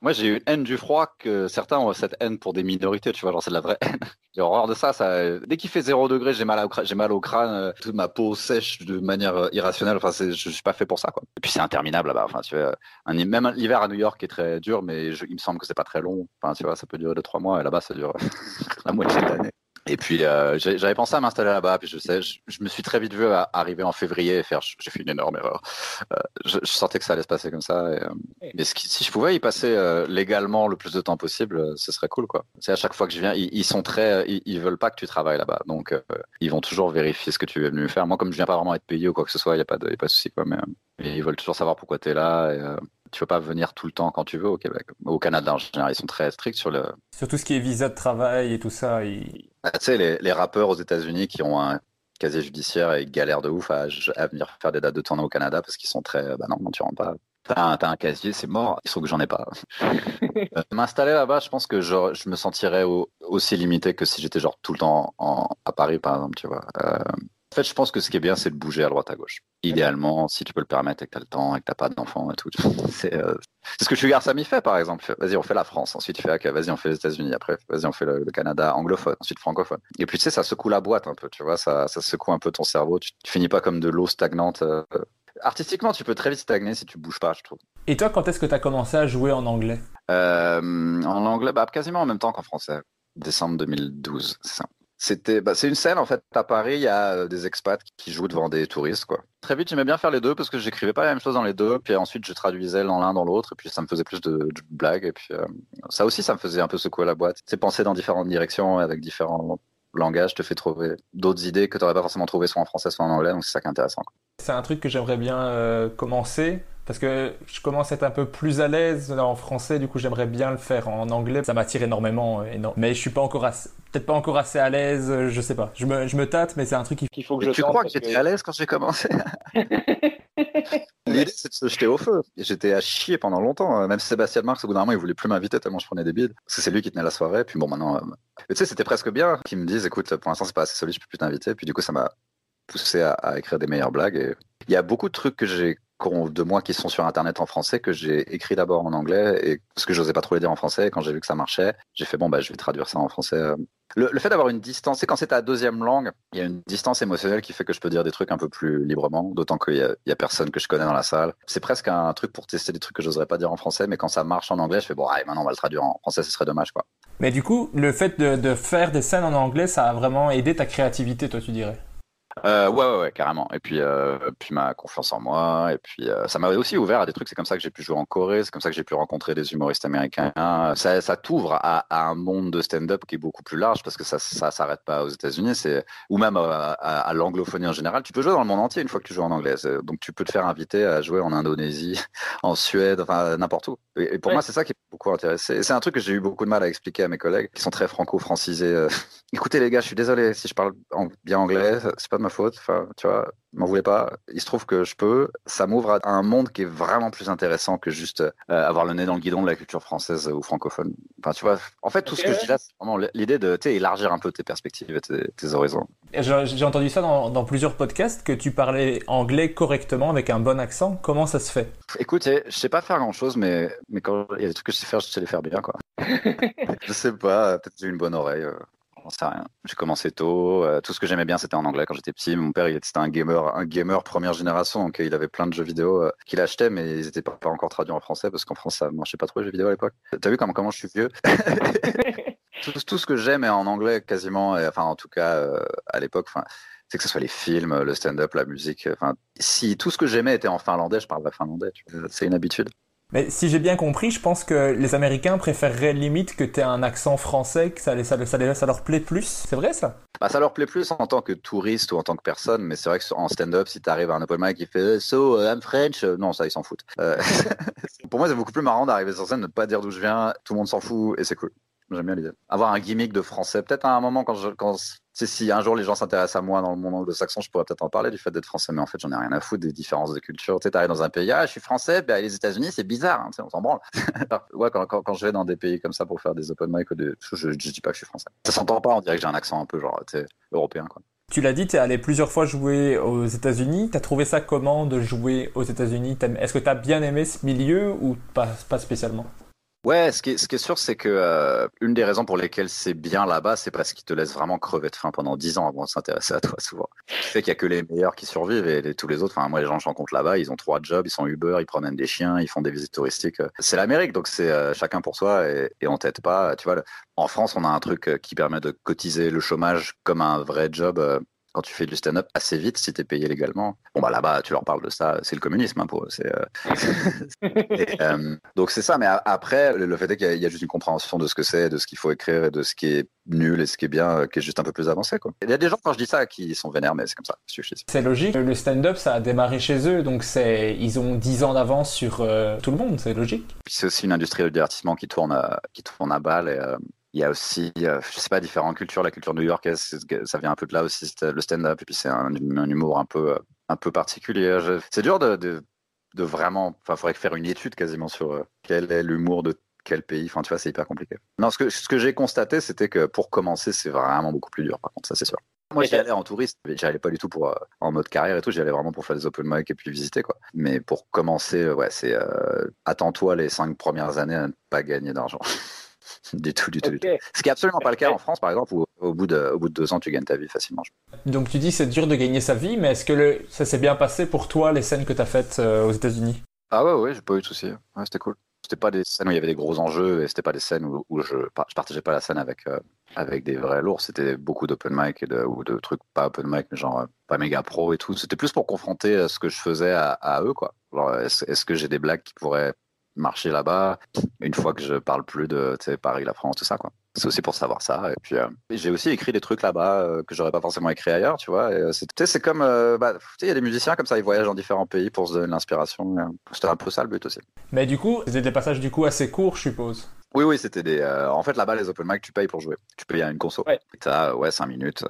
Moi, j'ai une haine du froid que certains ont cette haine pour des minorités, tu vois, genre c'est de la vraie haine. J'ai horreur de ça, ça. Dès qu'il fait 0 degré, j'ai mal, j'ai mal au crâne, euh, toute ma peau sèche de manière euh, irrationnelle. Enfin, je suis pas fait pour ça, quoi. Et puis c'est interminable là-bas. Enfin, tu vois, un, même l'hiver à New York est très dur, mais il me semble que c'est pas très long. Enfin, tu vois, ça peut durer 2-3 mois, et là-bas, ça dure la moitié de l'année. Et puis euh, j'avais pensé à m'installer là-bas, puis je sais, je, me suis très vite vu arriver en février et faire, j'ai fait une énorme erreur. Euh, je, sentais que ça allait se passer comme ça. Et, euh, mais si je pouvais y passer légalement le plus de temps possible, ce serait cool, quoi. C'est à chaque fois que je viens, ils, sont très, ils, veulent pas que tu travailles là-bas, donc ils vont toujours vérifier ce que tu es venu faire. Moi, comme je viens pas vraiment être payé ou quoi que ce soit, il y a pas de, y a pas de souci, quoi. Mais ils veulent toujours savoir pourquoi tu es là. Et, tu peux pas venir tout le temps quand tu veux au Québec. Au Canada, en général, ils sont très stricts sur le. Sur tout ce qui est visa de travail et tout ça. Bah, tu sais, les, les, rappeurs aux États-Unis qui ont un casier judiciaire et galèrent de ouf à, venir faire des dates de tournée au Canada parce qu'ils sont très. Bah non, non, tu rentres pas. T'as un, casier, c'est mort. Il faut que j'en ai pas. Euh, m'installer là-bas, je pense que je, je me sentirais aussi limité que si j'étais genre tout le temps en, à Paris, par exemple, tu vois. Euh, en fait, je pense que ce qui est bien, c'est de bouger à droite à gauche. Idéalement, si tu peux le permettre et que tu as le temps et que tu pas d'enfants et tout. Euh, c'est ce que Sugar Sammy fait, par exemple. Vas-y, on fait la France. Ensuite, il fait OK, vas-y, on fait les États-Unis. Après, vas-y, on fait le, Canada anglophone. Ensuite, francophone. Et puis, tu sais, ça secoue la boîte un peu, tu vois. Ça, ça secoue un peu ton cerveau. Tu, finis pas comme de l'eau stagnante. Euh. Artistiquement, tu peux très vite stagner si tu bouges pas, je trouve. Et toi, quand est-ce que tu as commencé à jouer en anglais? Euh, En anglais, bah, quasiment en même temps qu'en français. Décembre 2012, c'est ça. C'était, bah, c'est une scène en fait à Paris. Il y a euh, des expats qui jouent devant des touristes quoi. Très vite, j'aimais bien faire les deux parce que j'écrivais pas la même chose dans les deux. Puis ensuite, je traduisais dans l'un dans l'autre et puis ça me faisait plus de, blagues. Et puis euh, ça aussi, ça me faisait un peu secouer la boîte. C'est penser dans différentes directions avec différents langages te fait trouver d'autres idées que tu n'aurais pas forcément trouvé soit en français soit en anglais. Donc c'est ça qui est intéressant. C'est un truc que j'aimerais bien euh, commencer Parce que je commence à être un peu plus à l'aise en français, du coup j'aimerais bien le faire en anglais. Ça m'attire énormément, mais je suis pas encore assez, peut-être pas encore assez à l'aise, je sais pas. Je me, je me tâte, mais c'est un truc qu'il faut que je Tu crois que j'étais à l'aise quand j'ai commencé? L'idée, c'est de se jeter au feu. J'étais à chier pendant longtemps. Même Sébastien Marx, au bout d'un moment, il voulait plus m'inviter tellement je prenais des bides. Parce que c'est lui qui tenait la soirée. Puis bon, maintenant. tu sais, c'était presque bien qu'ils me disent écoute, pour l'instant, c'est pas assez solide, je peux plus t'inviter. Puis du coup, ça m'a poussé à, écrire des meilleures blagues. Et il y a beaucoup de trucs que j'ai de moi qui sont sur internet en français que j'ai écrit d'abord en anglais et parce que j'osais pas trop les dire en français. quand j'ai vu que ça marchait, j'ai fait bon bah je vais traduire ça en français. Le, fait d'avoir une distance, c'est quand c'est ta deuxième langue, il y a une distance émotionnelle qui fait que je peux dire des trucs un peu plus librement, d'autant qu'il y, a personne que je connais dans la salle. C'est presque un truc pour tester des trucs que j'oserais pas dire en français, mais quand ça marche en anglais, je fais bon, allez, maintenant on va le traduire en français, ce serait dommage quoi. Mais du coup, le fait de faire des scènes en anglais, ça a vraiment aidé ta créativité, toi, tu dirais? Euh, ouais, ouais, ouais, carrément. Et puis, euh, puis ma confiance en moi. Et puis, euh, ça m'a aussi ouvert à des trucs. C'est comme ça que j'ai pu jouer en Corée. C'est comme ça que j'ai pu rencontrer des humoristes américains. Ça, ça t'ouvre à, un monde de stand-up qui est beaucoup plus large parce que ça, ça s'arrête pas aux États-Unis. C'est ou même à, l'anglophonie en général. Tu peux jouer dans le monde entier une fois que tu joues en anglais. Donc, tu peux te faire inviter à jouer en Indonésie, en Suède, enfin n'importe où. Et, pour moi, c'est ça qui est beaucoup intéressé. C'est un truc que j'ai eu beaucoup de mal à expliquer à mes collègues qui sont très franco-francisés. Écoutez les gars, je suis désolé si je parle bien anglais. C'est pas de ma faute. Enfin, tu vois, m'en voulais pas. Il se trouve que je peux. Ça m'ouvre à un monde qui est vraiment plus intéressant que juste euh, avoir le nez dans le guidon de la culture française ou francophone. Enfin, tu vois, en fait, tout ce que je dis là, c'est vraiment l'idée de élargir un peu tes perspectives et tes, horizons. J'ai entendu ça dans, plusieurs podcasts que tu parlais anglais correctement avec un bon accent. Comment ça se fait? Écoute, je sais pas faire grand chose, mais, mais quand il y a des trucs que je sais faire, je sais les faire bien, quoi. je sais pas, peut-être j'ai une bonne oreille. Euh rien. J'ai commencé tôt. Euh, tout ce que j'aimais bien, c'était en anglais quand j'étais petit. Mon père, il était un gamer, un gamer première génération, donc euh, il avait plein de jeux vidéo euh, qu'il achetait, mais ils n'étaient pas, encore traduits en français parce qu'en France, ça marchait pas trop les jeux vidéo à l'époque. T'as vu comment, comment je suis vieux? Tout, ce que j'aime est en anglais quasiment, enfin en tout cas à l'époque. Enfin, c'est que ce soit les films, le stand-up, la musique. Enfin, si tout ce que j'aimais était en finlandais, je parlerais finlandais. C'est une habitude. Mais si j'ai bien compris, je pense que les Américains préféreraient limite que tu aies un accent français, que ça, leur plaît plus. C'est vrai ça? Bah, Ça leur plaît plus en tant que touriste ou en tant que personne, mais c'est vrai qu'en stand-up, si tu arrives à un open qui fait So, I'm French, euh, non, ça, ils s'en foutent. Euh, pour moi, c'est beaucoup plus marrant d'arriver sur scène, de ne pas dire d'où je viens, tout le monde s'en fout et c'est cool. J'aime bien l'idée. Avoir un gimmick de français. Peut-être à un moment, quand, si un jour les gens s'intéressent à moi dans le monde anglo-saxon, je pourrais peut-être en parler du fait d'être français, mais en fait, j'en ai rien à foutre des différences de culture. Tu sais, t'arrives dans un pays, ah, je suis français, ben, les États-Unis, c'est bizarre, hein, on s'en branle. quand, je vais dans des pays comme ça pour faire des open mic, je, je, dis pas que je suis français. Ça s'entend pas, on dirait que j'ai un accent un peu européen, quoi. Tu l'as dit, tu es allé plusieurs fois jouer aux États-Unis. Tu as trouvé ça comment de jouer aux États-Unis? Est-ce que tu as bien aimé ce milieu ou pas, pas spécialement? Ouais, ce qui est, ce qui est sûr, c'est que euh, une des raisons pour lesquelles c'est bien là-bas, c'est parce qu'ils te laissent vraiment crever de faim pendant dix ans avant de s'intéresser à toi, souvent. Ce qui fait qu'il y a que les meilleurs qui survivent et tous les autres, enfin, moi, les gens que je rencontre là-bas, ils ont trois jobs, ils sont Uber, ils promènent des chiens, ils font des visites touristiques. C'est l'Amérique, donc c'est euh, chacun pour soi et, et on t'aide pas. Tu vois, en France, on a un truc euh, qui permet de cotiser le chômage comme un vrai job quand tu fais du stand-up assez vite si tu es payé légalement. Bon, bah là-bas, tu leur parles de ça, c'est le communisme hein, pour eux. Euh, euh, donc c'est ça, mais après, le fait est qu'il y, a juste une compréhension de ce que c'est, de ce qu'il faut écrire et de ce qui est nul et ce qui est bien, euh, qui est juste un peu plus avancé. Quoi. Il y a des gens, quand je dis ça, qui sont vénères, mais c'est comme ça. C'est logique. Le stand-up, ça a démarré chez eux, donc c'est ils ont 10 ans d'avance sur tout le monde, c'est logique. c'est aussi une industrie de divertissement qui tourne, à, qui tourne à balle et il y a aussi, euh, je sais pas, différentes cultures. La culture new-yorkaise, ça vient un peu de là aussi, le stand-up. Et puis c'est un, humour un peu, euh, un peu particulier. C'est dur de, de, vraiment. Enfin, faudrait faire une étude quasiment sur euh, quel est l'humour de quel pays. Enfin, tu vois, c'est hyper compliqué. Non, ce que, ce que j'ai constaté, c'était que pour commencer, c'est vraiment beaucoup plus dur. Par contre, ça c'est sûr. Moi, j'y allais en touriste, j'y allais pas du tout pour en mode carrière et tout. J'y allais vraiment pour faire des open mic et puis visiter quoi. Mais pour commencer, ouais, c'est attends-toi les cinq premières années à ne pas gagner d'argent. du tout, du tout, Ce qui est absolument pas le cas en France, par exemple, où au bout, de, au bout de deux ans, tu gagnes ta vie facilement. Donc tu dis c'est dur de gagner sa vie, mais est-ce que le, ça s'est bien passé pour toi, les scènes que tu as faites euh, aux États-Unis? Ah ouais, ouais, j'ai pas eu de soucis. Ouais, c'était cool. C'était pas des scènes où il y avait des gros enjeux et c'était pas des scènes où, je, je partageais pas la scène avec, euh, avec des vrais lourds. C'était beaucoup d'open mic et de, ou de trucs pas open mic, mais genre euh, pas méga pro et tout. C'était plus pour confronter ce que je faisais à, à eux, quoi. est-ce que j'ai des blagues qui pourraient marcher là-bas une fois que je parle plus de Paris, la France, tout ça. Quoi. c'est aussi pour savoir ça. Et puis, euh, j'ai aussi écrit des trucs là-bas euh, que j'aurais pas forcément écrit ailleurs, tu vois. Et, c'est, comme, bah, il y a des musiciens comme ça, ils voyagent dans différents pays pour se donner l'inspiration. C'était un peu ça le but aussi. Mais du coup, c'était des passages du coup assez courts, je suppose. Oui, oui, c'était des. en fait, là-bas, les open mic, tu payes pour jouer. Tu payes à une console. Ouais. T'as, ouais, 5 minutes.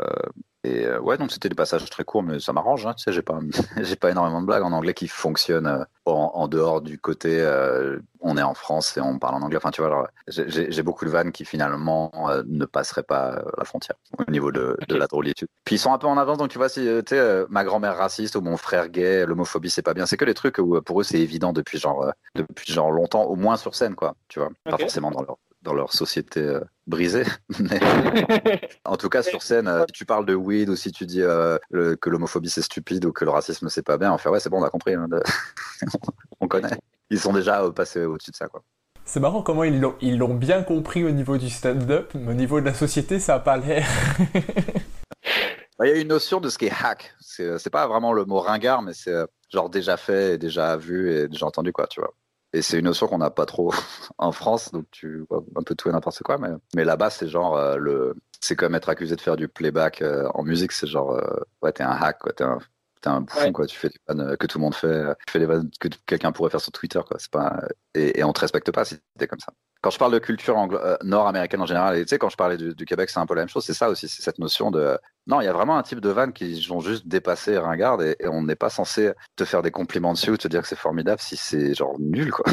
Et euh, ouais, donc c'était des passages très courts, mais ça m'arrange. Hein, tu sais, j'ai pas, j'ai pas énormément de blagues en anglais qui fonctionnent euh, en, dehors du côté. Euh, on est en France et on parle en anglais. Enfin, tu vois, j'ai beaucoup de vannes qui finalement ne passeraient pas la frontière au niveau de, de, la drôlitude. Puis ils sont un peu en avance, donc tu vois, si tu sais, ma grand-mère raciste ou mon frère gay, l'homophobie c'est pas bien. C'est que les trucs où pour eux c'est évident depuis genre depuis genre longtemps, au moins sur scène, quoi. Tu vois, pas forcément dans leur dans leur société euh, brisée. en tout cas, sur scène, euh, si tu parles de weed ou si tu dis euh, que l'homophobie c'est stupide ou que le racisme c'est pas bien, enfin ouais, c'est bon, on a compris. Hein, on connaît. Ils sont déjà passés au-dessus de ça, quoi. C'est marrant comment ils l'ont, ils l'ont bien compris au niveau du stand-up, mais au niveau de la société, ça a pas l'air. Il y a une notion de ce qui est hack. C'est, c'est pas vraiment le mot ringard, mais c'est genre déjà fait, déjà vu et déjà entendu, quoi, tu vois. Et c'est une notion qu'on n'a pas trop en France, donc tu vois un peu tout et n'importe quoi. Mais, mais là-bas, c'est genre euh, le, c'est comme être accusé de faire du playback euh, en musique. C'est genre, euh, ouais, t'es un hack, quoi. T'es un, t'es un bouffon, quoi. Tu fais des vannes que tout le monde fait. Tu fais des vannes que quelqu'un pourrait faire sur Twitter, quoi. C'est pas, et, et on te respecte pas si t'es comme ça quand je parle de culture nord-américaine en général, et tu sais, quand je parlais du, Québec, c'est un peu la même chose. C'est ça aussi, c'est cette notion de non, il y a vraiment un type de vannes qui ont juste dépassé ringard et, et on n'est pas censé te faire des compliments dessus ou te dire que c'est formidable si c'est genre nul, quoi.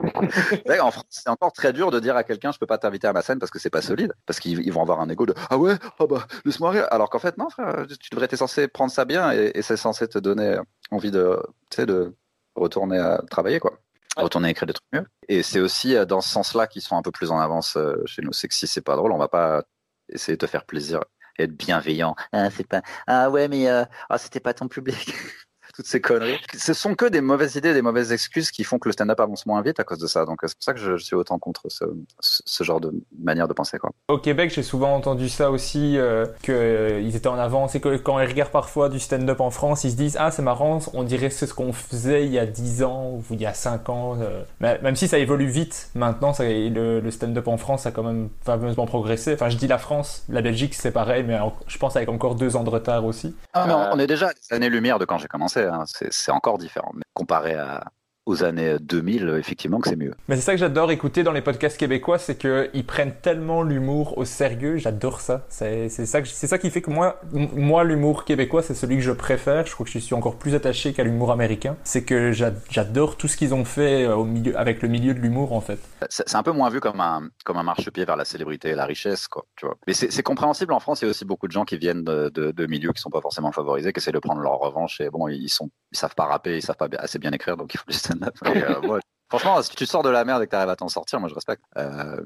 en France, c'est encore très dur de dire à quelqu'un je peux pas t'inviter à ma scène parce que c'est pas solide, parce qu'ils vont avoir un ego de ah ouais, ah bah laisse-moi rire. Alors qu'en fait non, frère, tu devrais être censé prendre ça bien et, et c'est censé te donner envie de, de retourner à travailler, quoi retourner écrire des trucs mieux. Et c'est aussi euh, dans ce sens-là qu'ils sont un peu plus en avance euh, chez nous. C'est que si c'est pas drôle, on va pas essayer de te faire plaisir être bienveillant. Ah, c'est pas. Ah ouais, mais euh... ah, c'était pas ton public. toutes ces conneries. Ce sont que des mauvaises idées, des mauvaises excuses qui font que le stand-up avance moins vite à cause de ça. Donc c'est pour ça que je, suis autant contre ce, ce, genre de manière de penser. Quoi. Au Québec, j'ai souvent entendu ça aussi, euh, qu'ils euh, étaient en avance et que quand ils regardent parfois du stand-up en France, ils se disent Ah, c'est marrant, on dirait c'est ce qu'on faisait il y a 10 ans ou il y a 5 ans. Euh. même si ça évolue vite, maintenant, ça, le, le stand-up en France a quand même fameusement progressé. Enfin, je dis la France, la Belgique, c'est pareil, mais je pense avec encore deux ans de retard aussi. Ah, mais on est déjà à des années-lumière de quand j'ai commencé. Hein. C'est encore différent. Mais comparé à, aux années 2000, effectivement que c'est mieux. Mais c'est ça que j'adore écouter dans les podcasts québécois, c'est qu'ils prennent tellement l'humour au sérieux, j'adore ça. C'est ça, ça qui fait que moi, moi l'humour québécois, c'est celui que je préfère. Je crois que je suis encore plus attaché qu'à l'humour américain. C'est que j'adore tout ce qu'ils ont fait euh, au milieu, avec le milieu de l'humour, en fait. C'est un peu moins vu comme un, comme un marchepied vers la célébrité et la richesse, quoi. Tu vois. Mais c'est compréhensible. En France, il y a aussi beaucoup de gens qui viennent de, de, milieux qui sont pas forcément favorisés, qui essaient de prendre leur revanche. Et bon, ils sont, ils savent pas rapper, ils savent pas assez bien écrire, donc il faut euh, franchement, si tu sors de la merde et que tu arrives à t'en sortir, moi je respecte. Euh,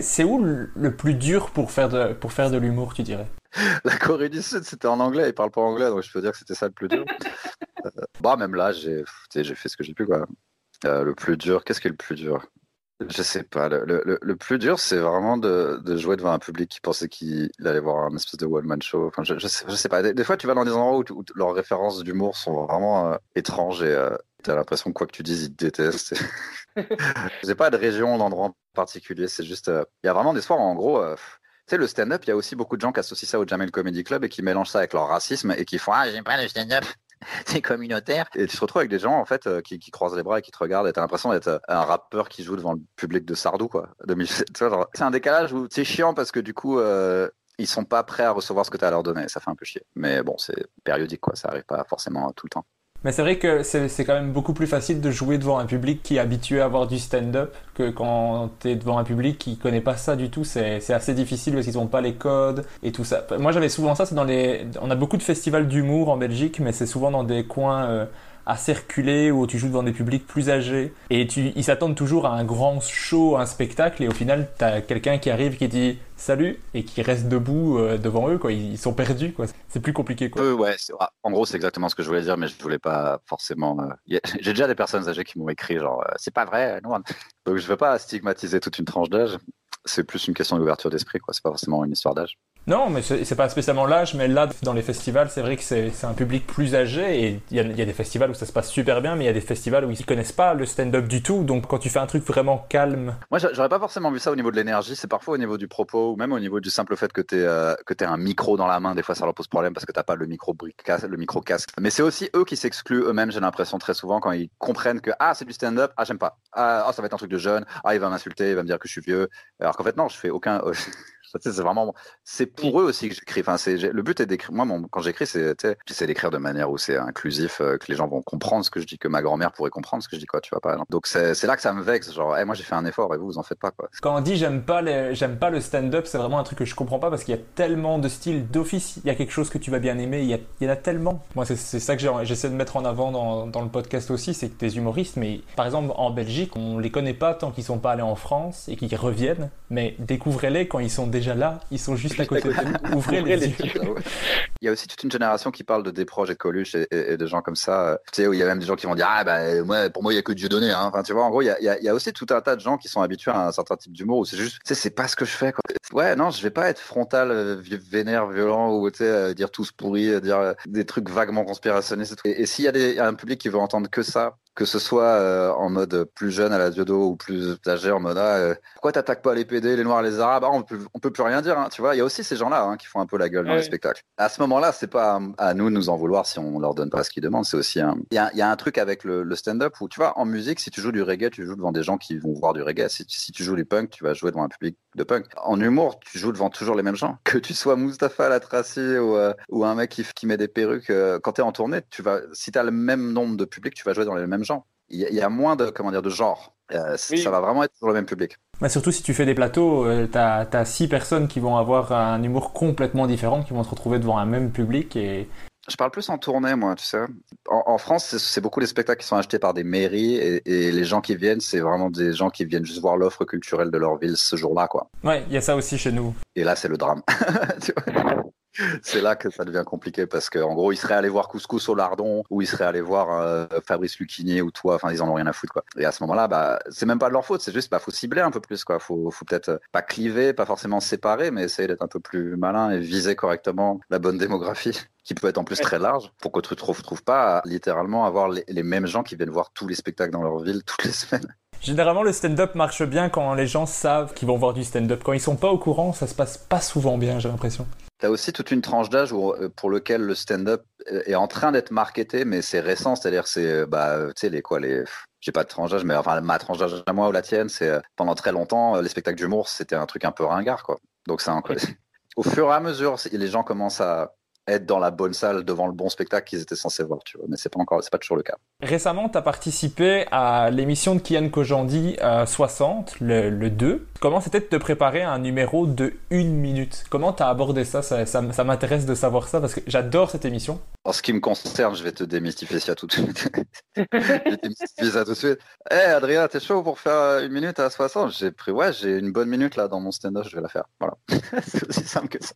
c'est où le plus dur pour faire de, pour faire de l'humour, tu dirais? La Corée du Sud, c'était en anglais, ils parlent pas anglais, donc je peux dire que c'était ça le plus dur. Euh, bah, même là, j'ai fait ce que j'ai pu. Quoi. le plus dur, qu'est-ce qui est le plus dur? Je sais pas. Le, le, plus dur, c'est vraiment de, de, jouer devant un public qui pensait qu'il allait voir un espèce de one-man show. Enfin, je, je, sais, je, sais, pas. Des, fois, tu vas dans des endroits où, leurs références d'humour sont vraiment étranges et, T'as l'impression que quoi que tu dises, ils te détestent. J'ai pas de région, d'endroit en particulier. C'est juste, euh, il y a vraiment des soirs, en gros. Euh, tu sais, le stand-up, il y a aussi beaucoup de gens qui associent ça au Jamel Comedy Club et qui mélangent ça avec leur racisme et qui font Ah, j'aime pas le stand-up, c'est communautaire. Et tu te retrouves avec des gens, en fait, euh, qui, croisent les bras et qui te regardent et t'as l'impression d'être un rappeur qui joue devant le public de Sardou, quoi. c'est un décalage où c'est chiant parce que du coup, ils sont pas prêts à recevoir ce que tu as à leur donner. Ça fait un peu chier. Mais bon, c'est périodique, quoi. Ça arrive pas forcément tout le temps. Mais c'est vrai que c'est quand même beaucoup plus facile de jouer devant un public qui est habitué à avoir du stand-up que quand tu es devant un public qui connaît pas ça du tout. C'est assez difficile parce qu'ils n'ont pas les codes et tout ça. Moi j'avais souvent ça, c'est dans les... On a beaucoup de festivals d'humour en Belgique, mais c'est souvent dans des coins... Euh, à circuler où tu joues devant des publics plus âgés et tu, ils s'attendent toujours à un grand show, un spectacle et au final tu as quelqu'un qui arrive qui dit salut et qui reste debout euh, devant eux quoi, ils, sont perdus quoi. C'est plus compliqué quoi. Euh, ouais, en gros c'est exactement ce que je voulais dire mais je voulais pas forcément euh, j'ai déjà des personnes âgées qui m'ont écrit genre c'est pas vrai non. Donc je veux pas stigmatiser toute une tranche d'âge, c'est plus une question d'ouverture d'esprit quoi, c'est pas forcément une histoire d'âge. Non, mais c'est pas spécialement l'âge, mais là, dans les festivals, c'est vrai que c'est un public plus âgé et il y, a des festivals où ça se passe super bien, mais il y a des festivals où ils connaissent pas le stand-up du tout. Donc quand tu fais un truc vraiment calme. Moi, j'aurais pas forcément vu ça au niveau de l'énergie, c'est parfois au niveau du propos ou même au niveau du simple fait que tu euh, que un micro dans la main. Des fois, ça leur pose problème parce que t'as pas le micro, le micro casque. Mais c'est aussi eux qui s'excluent eux-mêmes, j'ai l'impression très souvent, quand ils comprennent que ah, c'est du stand-up, ah, j'aime pas, ah, ça va être un truc de jeune, ah, il va m'insulter, il va me dire que je suis vieux. Alors qu'en fait, non, je fais aucun. C'est vraiment, c'est pour eux aussi que j'écris. Enfin, c'est le but est d'écrire. Moi, quand j'écris, c'est j'essaie d'écrire de manière où c'est inclusif, euh, que les gens vont comprendre ce que je dis, que ma grand-mère pourrait comprendre ce que je dis, quoi. Tu vois, exemple. Donc c'est là que ça me vexe. Genre, moi, j'ai fait un effort et vous, vous en faites pas, quoi. Quand on dit j'aime pas les, j'aime pas le stand-up, c'est vraiment un truc que je comprends pas parce qu'il y a tellement de styles d'office. Il y a quelque chose que tu vas bien aimer. Il y, il y en a tellement. Moi, c'est ça que j'essaie de mettre en avant dans, dans le podcast aussi, c'est que des humoristes. Mais par exemple, en Belgique, on les connaît pas tant qu'ils sont pas allés en France et qu'ils reviennent. Mais découvrez-les quand ils sont déjà là. Ils sont juste, à côté de nous. Ouvrez, les, yeux. Il y a aussi toute une génération qui parle de des projets Coluche et, de gens comme ça. Tu sais, où il y a même des gens qui vont dire Ah, bah, moi, pour moi, il n'y a que Dieu donné. Hein. Enfin, tu vois, en gros, il y, a, il y, a, aussi tout un tas de gens qui sont habitués à un certain type d'humour où c'est juste, tu sais, c'est pas ce que je fais. Quoi. Ouais, non, je vais pas être frontal, euh, vénère, violent ou tu sais, euh, dire tous pourris, euh, dire des trucs vaguement conspirationnistes. Et, et s'il y a un public qui veut entendre que ça, que ce soit euh, en mode plus jeune à la Diodo ou plus âgé en mode ah, euh, pourquoi t'attaques pas les PD, les Noirs, les Arabes? Ah, on, peut, on peut plus rien dire, hein, tu vois. Il y a aussi ces gens-là hein, qui font un peu la gueule dans les spectacles. À ce moment-là, c'est pas à, nous de nous en vouloir si on leur donne pas ce qu'ils demandent. C'est aussi un... il, y a, il y a, un truc avec le, le stand-up où tu vois en musique, si tu joues du reggae, tu joues devant des gens qui vont voir du reggae. Si, si, tu joues du punk, tu vas jouer devant un public de punk. En humour, tu joues devant toujours les mêmes gens. Que tu sois Mustapha Latraci ou, euh, ou un mec qui, qui met des perruques, quand tu es en tournée, tu vas si tu as le même nombre de publics, tu vas jouer dans les mêmes gens il y, a moins de, comment dire, de genre. Euh, ça va vraiment être pour le même public. Bah surtout si tu fais des plateaux, euh, tu as, six personnes qui vont avoir un humour complètement différent, qui vont se retrouver devant un même public. et je parle plus en tournée, moi, tu sais. En, France, c'est beaucoup les spectacles qui sont achetés par des mairies et, et les gens qui viennent, c'est vraiment des gens qui viennent juste voir l'offre culturelle de leur ville ce jour-là, quoi. Ouais, il y a ça aussi chez nous. Et là, c'est le drame. c'est là que ça devient compliqué parce qu'en gros, ils seraient allés voir Couscous au lardon ou ils seraient allés voir euh, Fabrice Lucchini ou toi. Enfin, ils en ont rien à foutre, quoi. Et à ce moment-là, bah, c'est même pas de leur faute. C'est juste, bah, faut cibler un peu plus, quoi. Faut, faut peut-être euh, pas cliver, pas forcément séparer, mais essayer d'être un peu plus malin et viser correctement la bonne démographie qui peut être en plus très large pour que tu ne te retrouves pas à littéralement avoir les, les mêmes gens qui viennent voir tous les spectacles dans leur ville toutes les semaines. Généralement, le stand-up marche bien quand les gens savent qu'ils vont voir du stand-up. Quand ils sont pas au courant, ça se passe pas souvent bien, j'ai l'impression. Tu as aussi toute une tranche d'âge euh, pour lequel le stand-up est en train d'être marketé, mais c'est récent, c'est-à-dire c'est euh, bah tu sais les quoi les j'ai pas de tranche d'âge, mais enfin ma tranche d'âge à moi ou la tienne, c'est euh, pendant très longtemps les spectacles d'humour c'était un truc un peu ringard quoi. Donc ça au fur et à mesure les gens commencent à être dans la bonne salle devant le bon spectacle qu'ils étaient censés voir, tu vois. Mais c'est pas encore, c'est pas toujours le cas. Récemment, tu as participé à l'émission de Kian Kojandi 60, le, le 2. Comment c'était de te préparer à un numéro de une minute? Comment tu as abordé ça? Ça, ça, m'intéresse de savoir ça parce que j'adore cette émission. En ce qui me concerne, je vais te démystifier ça tout de suite. je démystifier ça tout de suite. Hé hey, Adrien, t'es chaud pour faire une minute à 60 J'ai pris, ouais, j'ai une bonne minute là dans mon stand-up, je vais la faire. Voilà. c'est aussi simple que ça.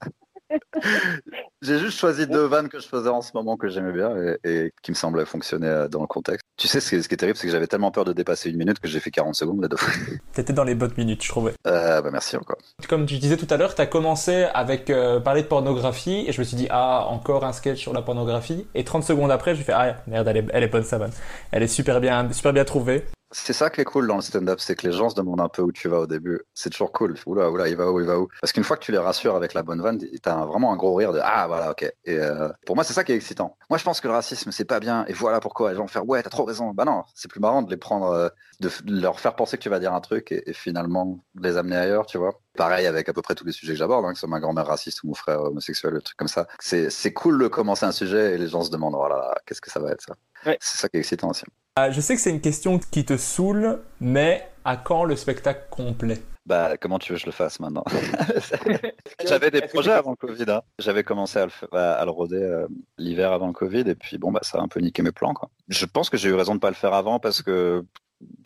J'ai juste choisi deux vannes que je faisais en ce moment que j'aimais bien et, qui me semblaient fonctionner euh, dans le contexte. Tu sais, ce qui est, terrible, c'est que j'avais tellement peur de dépasser une minute que j'ai fait 40 secondes là deux T'étais dans les bonnes minutes, je trouvais. Euh, bah merci encore. Comme tu disais tout à l'heure, t'as commencé avec euh, parler de pornographie et je me suis dit, ah, encore un sketch sur la pornographie. Et 30 secondes après, je me fais, ah, merde, elle est, elle est bonne sa vanne. Elle est super bien, super bien trouvée. C'est ça qui est cool dans le stand-up, c'est que les gens se demandent un peu où tu vas au début. C'est toujours cool. Oula, oula, il va où, il va où? Parce qu'une fois que tu les rassures avec la bonne vanne, t'as vraiment un gros rire de ah voilà, ok. Et euh, pour moi, c'est ça qui est excitant. Moi, je pense que le racisme, c'est pas bien. Et voilà pourquoi. Les gens faire ouais, t'as trop raison. Bah non, c'est plus marrant de les prendre, euh, de leur faire penser que tu vas dire un truc et, finalement les amener ailleurs, tu vois. Pareil avec à peu près tous les sujets que j'aborde, hein, que ce soit ma grand-mère raciste ou mon frère homosexuel, des trucs comme ça. C'est cool de commencer un sujet et les gens se demandent voilà, oh qu'est-ce que ça va être ça? C'est ça qui est excitant aussi. Euh, je sais que c'est une question qui te saoule, mais à quand le spectacle complet? Bah, comment tu veux que je le fasse maintenant? J'avais des projets avant le Covid. Hein. J'avais commencé à le, à le roder euh, l'hiver avant le Covid, et puis bon, bah, ça a un peu niqué mes plans. Quoi. Je pense que j'ai eu raison de ne pas le faire avant parce que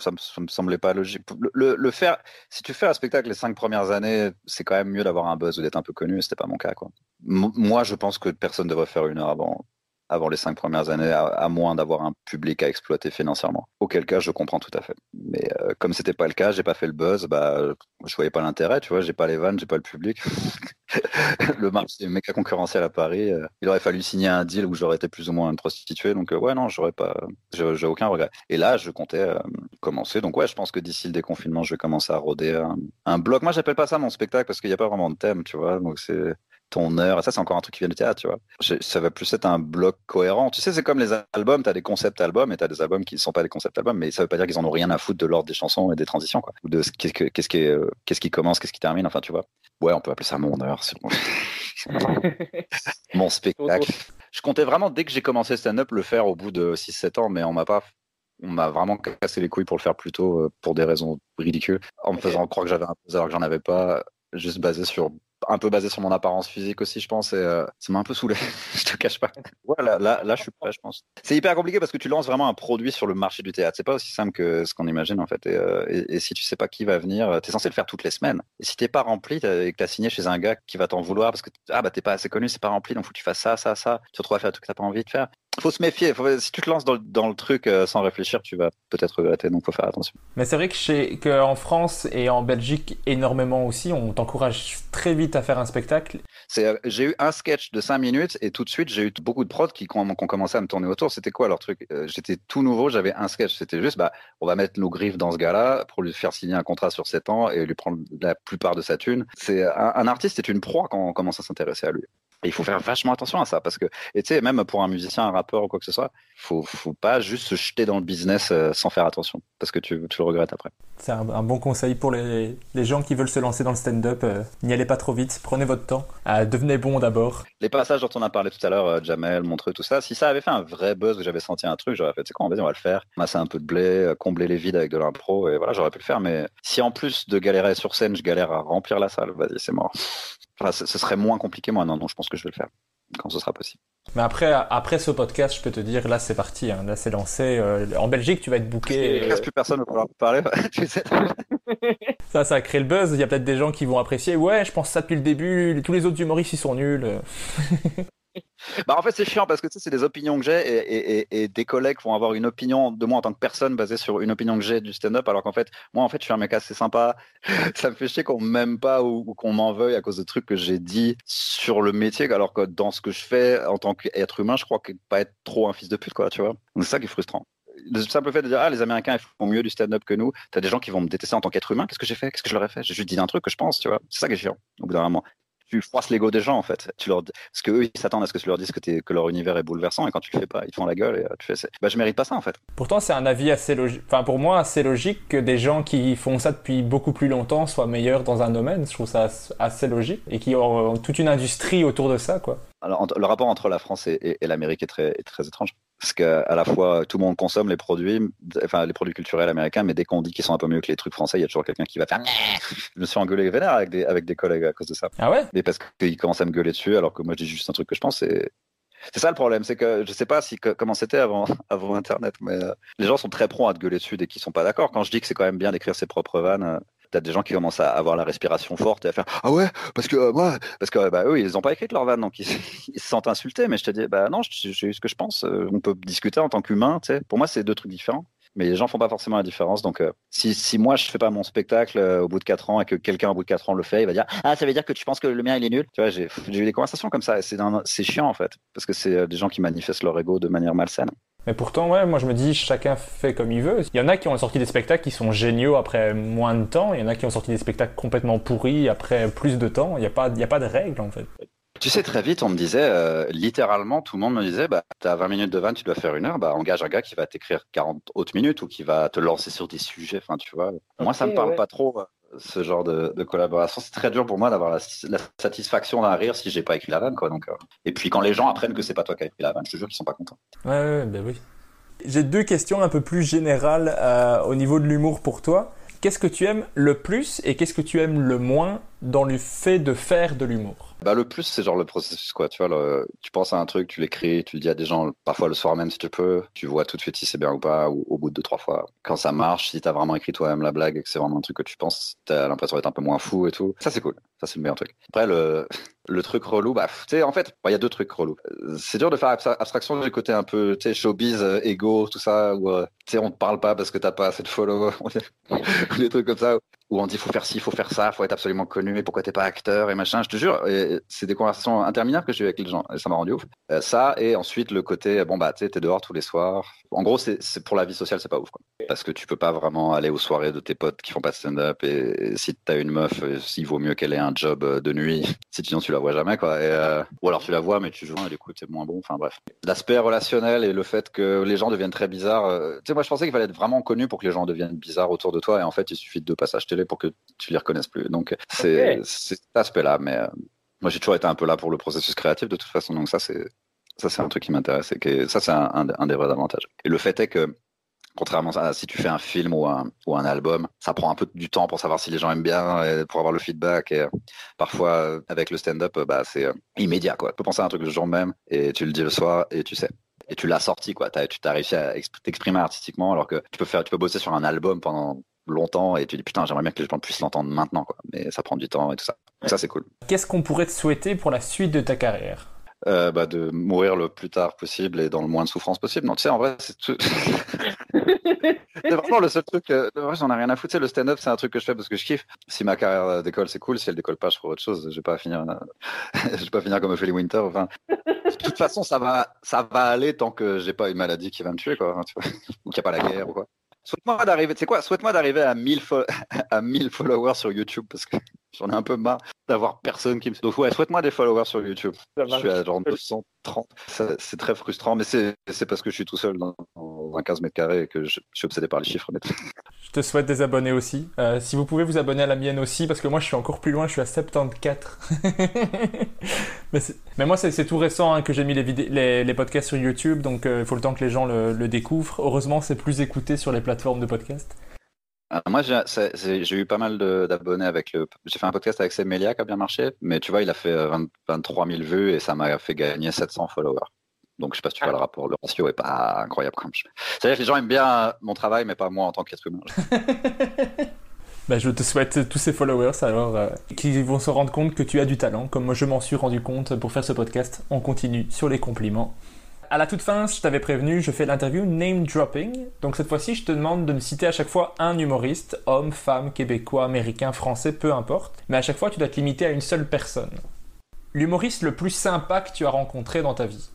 ça me, me semblait pas logique. Le, faire, si tu fais un spectacle les cinq premières années, c'est quand même mieux d'avoir un buzz ou d'être un peu connu, et c'était pas mon cas. Quoi. moi, je pense que personne devrait faire une heure avant avant les cinq premières années, à, moins d'avoir un public à exploiter financièrement. Auquel cas, je comprends tout à fait. Mais euh, comme c'était pas le cas, j'ai pas fait le buzz, bah, je voyais pas l'intérêt, tu vois, j'ai pas les vannes, j'ai pas le public. le marché méga concurrentiel à Paris. Euh, il aurait fallu signer un deal où j'aurais été plus ou moins une prostituée. Donc, euh, ouais, non, j'aurais pas, j'ai aucun regret. Et là, je comptais commencer. Donc, ouais, je pense que d'ici le déconfinement, je vais commencer à rôder un, un blog. Moi, j'appelle pas ça mon spectacle parce qu'il n'y a pas vraiment de thème, tu vois. Donc, c'est ton heure. Et ça, c'est encore un truc qui vient du théâtre, tu vois. ça va plus être un bloc cohérent. Tu sais, c'est comme les albums, tu as des concepts albums et tu as des albums qui ne sont pas des concepts albums, mais ça veut pas dire qu'ils en ont rien à foutre de l'ordre des chansons et des transitions, quoi. Ou de qu'est-ce, qu'est-ce, qui, euh, qu'est-ce qui commence, qu'est-ce qui termine, enfin, tu vois. Ouais, on peut appeler ça mon heure, c'est bon. mon spectacle. Je comptais vraiment, dès que j'ai commencé stand-up, le faire au bout de 6-7 ans, mais on m'a pas on m'a vraiment cassé les couilles pour le faire plus tôt euh, pour des raisons ridicules, en me faisant croire que j'avais un peu alors que j'en avais pas, juste basé sur un peu basé sur mon apparence physique aussi, je pense. Et euh, ça m'a un peu saoulé, je te cache pas. Voilà, là, là, je suis prêt, je pense. C'est hyper compliqué parce que tu lances vraiment un produit sur le marché du théâtre. C'est pas aussi simple que ce qu'on imagine en fait. Et, euh, si tu sais pas qui va venir, tu es censé le faire toutes les semaines. Et si t'es pas rempli et que tu as signé chez un gars qui va t'en vouloir parce que ah bah t'es pas assez connu, c'est pas rempli, donc faut que tu fasses ça, ça, ça. Tu te retrouves à faire truc que t'as pas envie de faire faut se méfier. si tu te lances dans, le truc euh, sans réfléchir, tu vas peut-être regretter. Donc, faut faire attention. Mais c'est vrai que chez, qu'en France et en Belgique énormément aussi, on t'encourage très vite à faire un spectacle. Euh, j'ai eu un sketch de 5 minutes et tout de suite, j'ai eu beaucoup de prods qui, qui ont commencé à me tourner autour. C'était quoi leur truc? Euh, J'étais tout nouveau, j'avais un sketch. C'était juste, bah, on va mettre nos griffes dans ce gars-là pour lui faire signer un contrat sur 7 ans et lui prendre la plupart de sa thune. C'est un, un artiste est une proie quand on commence à s'intéresser à lui il faut faire vachement attention à ça parce que, et tu sais, même pour un musicien, un rappeur ou quoi que ce soit, faut, faut pas juste se jeter dans le business euh, sans faire attention parce que tu, tu le regrettes après. C'est un, bon conseil pour les, les, gens qui veulent se lancer dans le stand-up. Euh, n'y allez pas trop vite, prenez votre temps, euh, devenez bon d'abord. Les passages dont on a parlé tout à l'heure, Jamel, Montreux, tout ça, si ça avait fait un vrai buzz où j'avais senti un truc, j'aurais fait, c'est quoi, vas-y, on va le faire, masser un peu de blé, combler les vides avec de l'impro, et voilà, j'aurais pu le faire. Mais si en plus de galérer sur scène, je galère à remplir la salle, vas-y, c'est mort. Enfin, ce serait moins compliqué, moi, non, non, je pense que je vais le faire quand ce sera possible. Mais après, après ce podcast, je peux te dire, là c'est parti, hein. là c'est lancé. Euh, en Belgique, tu vas être booké. Il ne reste plus personne pour pouvoir parler. ça, ça a créé le buzz. Il y a peut-être des gens qui vont apprécier. Ouais, je pense ça depuis le début. Tous les autres humoristes, ils sont nuls. Bah en fait c'est chiant parce que tu c'est des opinions que j'ai et, des collègues vont avoir une opinion de moi en tant que personne basée sur une opinion que j'ai du stand-up alors qu'en fait moi en fait je suis un mec assez sympa ça me fait chier qu'on m'aime pas ou, qu'on m'en veuille à cause de trucs que j'ai dit sur le métier alors que dans ce que je fais en tant qu'être humain je crois que pas être trop un fils de pute quoi tu vois c'est ça qui est frustrant le simple fait de dire ah les Américains ils font mieux du stand-up que nous, t'as des gens qui vont me détester en tant qu'être humain. Qu'est-ce que j'ai fait? Qu'est-ce que je leur ai fait? J'ai juste dit un truc que je pense, tu vois. C'est ça qui est chiant. Au bout d'un moment, tu froisses l'ego des gens en fait. Tu leur, parce qu'eux ils s'attendent à ce que tu leur dises que, que leur univers est bouleversant et quand tu le fais pas, ils te font la gueule et euh, tu fais. Bah je mérite pas ça en fait. Pourtant c'est un avis assez logique. Enfin pour moi assez logique que des gens qui font ça depuis beaucoup plus longtemps soient meilleurs dans un domaine. Je trouve ça assez logique et qui ont toute une industrie autour de ça quoi. Alors, le rapport entre la France et, l'Amérique est très, très étrange. Parce qu'à la fois, tout le monde consomme les produits, enfin, les produits culturels américains, mais dès qu'on dit qu'ils sont un peu mieux que les trucs français, il y a toujours quelqu'un qui va faire. Je me suis engueulé vénère avec des, avec des collègues à cause de ça. Ah ouais? Mais parce qu'ils commencent à me gueuler dessus, alors que moi, je dis juste un truc que je pense et, c'est ça le problème, c'est que je sais pas si comment c'était avant, avant Internet, mais euh, les gens sont très prompts à te gueuler dessus dès qu'ils sont pas d'accord. Quand je dis que c'est quand même bien d'écrire ses propres vannes, euh, t'as des gens qui commencent à avoir la respiration forte et à faire ah ouais parce que euh, moi parce que bah eux ils ont pas écrit leur vanne donc ils, se sentent insultés mais je te dis bah non j'ai eu ce que je pense euh, on peut discuter en tant qu'humain tu pour moi c'est deux trucs différents. Mais les gens font pas forcément la différence donc euh, si, si moi je fais pas mon spectacle au bout de 4 ans et que quelqu'un au bout de 4 ans le fait il va dire ah ça veut dire que tu penses que le mien il est nul tu vois j'ai eu des conversations comme ça c'est chiant en fait parce que c'est des gens qui manifestent leur ego de manière malsaine mais pourtant, ouais, moi je me dis, chacun fait comme il veut. Il y en a qui ont sorti des spectacles qui sont géniaux après moins de temps, il y en a qui ont sorti des spectacles complètement pourris après plus de temps. Il n'y a, pas, a pas de règle en fait. Tu sais, très vite, on me disait, euh, littéralement, tout le monde me disait, bah, tu as 20 minutes de vanne, tu dois faire une heure, bah, engage un gars qui va t'écrire 40 autres minutes ou qui va te lancer sur des sujets, enfin, tu vois. moi, ça me parle pas trop. Ce genre de, collaboration. C'est très dur pour moi d'avoir la, satisfaction d'un rire si j'ai pas écrit la vanne. Quoi, donc, euh. Et puis quand les gens apprennent que c'est pas toi qui as écrit la vanne, je te jure qu'ils sont pas contents. Ouais, ouais, ben oui. J'ai deux questions un peu plus générales euh, au niveau de l'humour pour toi. Qu'est-ce que tu aimes le plus et qu'est-ce que tu aimes le moins dans le fait de faire de l'humour? Bah, le plus, c'est genre le processus, quoi. Tu vois, tu penses à un truc, tu l'écris, tu le dis à des gens, parfois le soir même si tu peux, tu vois tout de suite si c'est bien ou pas, ou au bout de deux, trois fois. Quand ça marche, si t'as vraiment écrit toi-même la blague et que c'est vraiment un truc que tu penses, t'as l'impression d'être un peu moins fou et tout. Ça, c'est cool. Ça, c'est le meilleur truc. Après, le, Le truc relou, bah, tu sais, en fait, il y a deux trucs relous. C'est dur de faire abs- abstraction du côté un peu, tu sais, showbiz, euh, ego, tout ça, où, euh, tu sais, on te parle pas parce que t'as pas assez de followers, ou des trucs comme ça, où on dit faut faire ci, faut faire ça, faut être absolument connu, et pourquoi t'es pas acteur et machin. Je te jure, c'est des conversations interminables que j'ai eu avec les gens, ça m'a rendu ouf. Euh, ça, et ensuite le côté, bon bah, tu t'es dehors tous les soirs. En gros, c'est pour la vie sociale, c'est pas ouf, quoi. Parce que tu peux pas vraiment aller aux soirées de tes potes qui font pas de stand-up, et, si t'as une meuf, euh, il vaut mieux qu'elle ait un job euh, de nuit, sinon tu la vois jamais, quoi. Ou alors tu la vois, mais tu joues, et du coup, c'est moins bon, enfin bref. L'aspect relationnel et le fait que les gens deviennent très bizarres. tu sais, moi, je pensais qu'il fallait être vraiment connu pour que les gens deviennent bizarres autour de toi, et en fait, il suffit de deux passages télé pour que tu les reconnaisses plus. Donc, c'est Ok. c'est cet aspect-là, mais euh, moi, j'ai toujours été un peu là pour le processus créatif de toute façon, donc ça, c'est ça, c'est un truc qui m'intéresse, et que ça, c'est un, un- un des vrais avantages. Et le fait est que Contrairement à si tu fais un film ou un, ou un album, ça prend un peu du temps pour savoir si les gens aiment bien, et pour avoir le feedback. Et euh, parfois, euh, avec le stand-up, euh, bah, c'est euh, immédiat. Quoi. Tu peux penser à un truc le jour même et tu le dis le soir et tu sais. Et tu l'as sorti, quoi. Tu t'as réussi à exp- t'exprimer artistiquement, alors que tu peux faire, tu peux bosser sur un album pendant longtemps et tu dis putain, j'aimerais bien que les gens puissent l'entendre maintenant, quoi. Mais ça prend du temps et tout ça. Donc ça, c'est cool. Qu'est-ce qu'on pourrait te souhaiter pour la suite de ta carrière? Euh, bah, de mourir le plus tard possible et dans le moins de souffrance possible. Non, tu sais, en vrai, c'est tout. c'est vraiment le seul truc. euh, en vrai, j'en ai rien à foutre. Tu sais, le stand-up, c'est un truc que je fais parce que je kiffe. Si ma carrière euh, décolle, c'est cool. Si elle décolle pas, je ferai autre chose. Je vais pas finir, euh, je vais pas finir comme Ophélie Winter. Enfin, de toute façon, ça va, ça va aller tant que j'ai pas une maladie qui va me tuer, quoi. hein, tu vois. ou qu'il n'y a pas la guerre ou quoi. Souhaite-moi d'arriver, quoi, souhaite-moi d'arriver à 1000 fo- à 1000 followers sur YouTube parce que j'en ai un peu marre d'avoir personne qui me. Donc ouais, souhaite-moi des followers sur YouTube. Je suis à genre 230. Ça, C'est très frustrant, mais c'est c'est parce que je suis tout seul dans, dans un 15 mètres carrés et que je, je suis obsédé par les chiffres. mais- Je te souhaite des abonnés aussi. Euh, si vous pouvez vous abonner à la mienne aussi, parce que moi je suis encore plus loin, je suis à 74. mais, moi c'est tout récent hein, que j'ai mis les, vidé- les, les podcasts sur YouTube, donc euh, il faut le temps que les gens le, le découvrent. Heureusement c'est plus écouté sur les plateformes de podcast. Euh, moi, j'ai eu pas mal d'abonnés avec le. J'ai fait un podcast avec Seb Melia qui a bien marché, mais tu vois, il a fait euh, 20 23 000 vues et ça m'a fait gagner 700 followers. Donc, je sais pas si tu vois le rapport, le ratio est pas incroyable quand même. C'est-à-dire que les gens aiment bien euh, mon travail, mais pas moi en tant qu'être humain. Bah, je te souhaite tous ces followers alors euh, qui vont se rendre compte que tu as du talent, comme moi je m'en suis rendu compte pour faire ce podcast. On continue sur les compliments. À la toute fin, je t'avais prévenu, je fais l'interview name dropping. Donc cette fois-ci, je te demande de me citer à chaque fois un humoriste, homme, femme, québécois, américain, français, peu importe. Mais à chaque fois, tu dois te limiter à une seule personne. L'humoriste le plus sympa que tu as rencontré dans ta vie.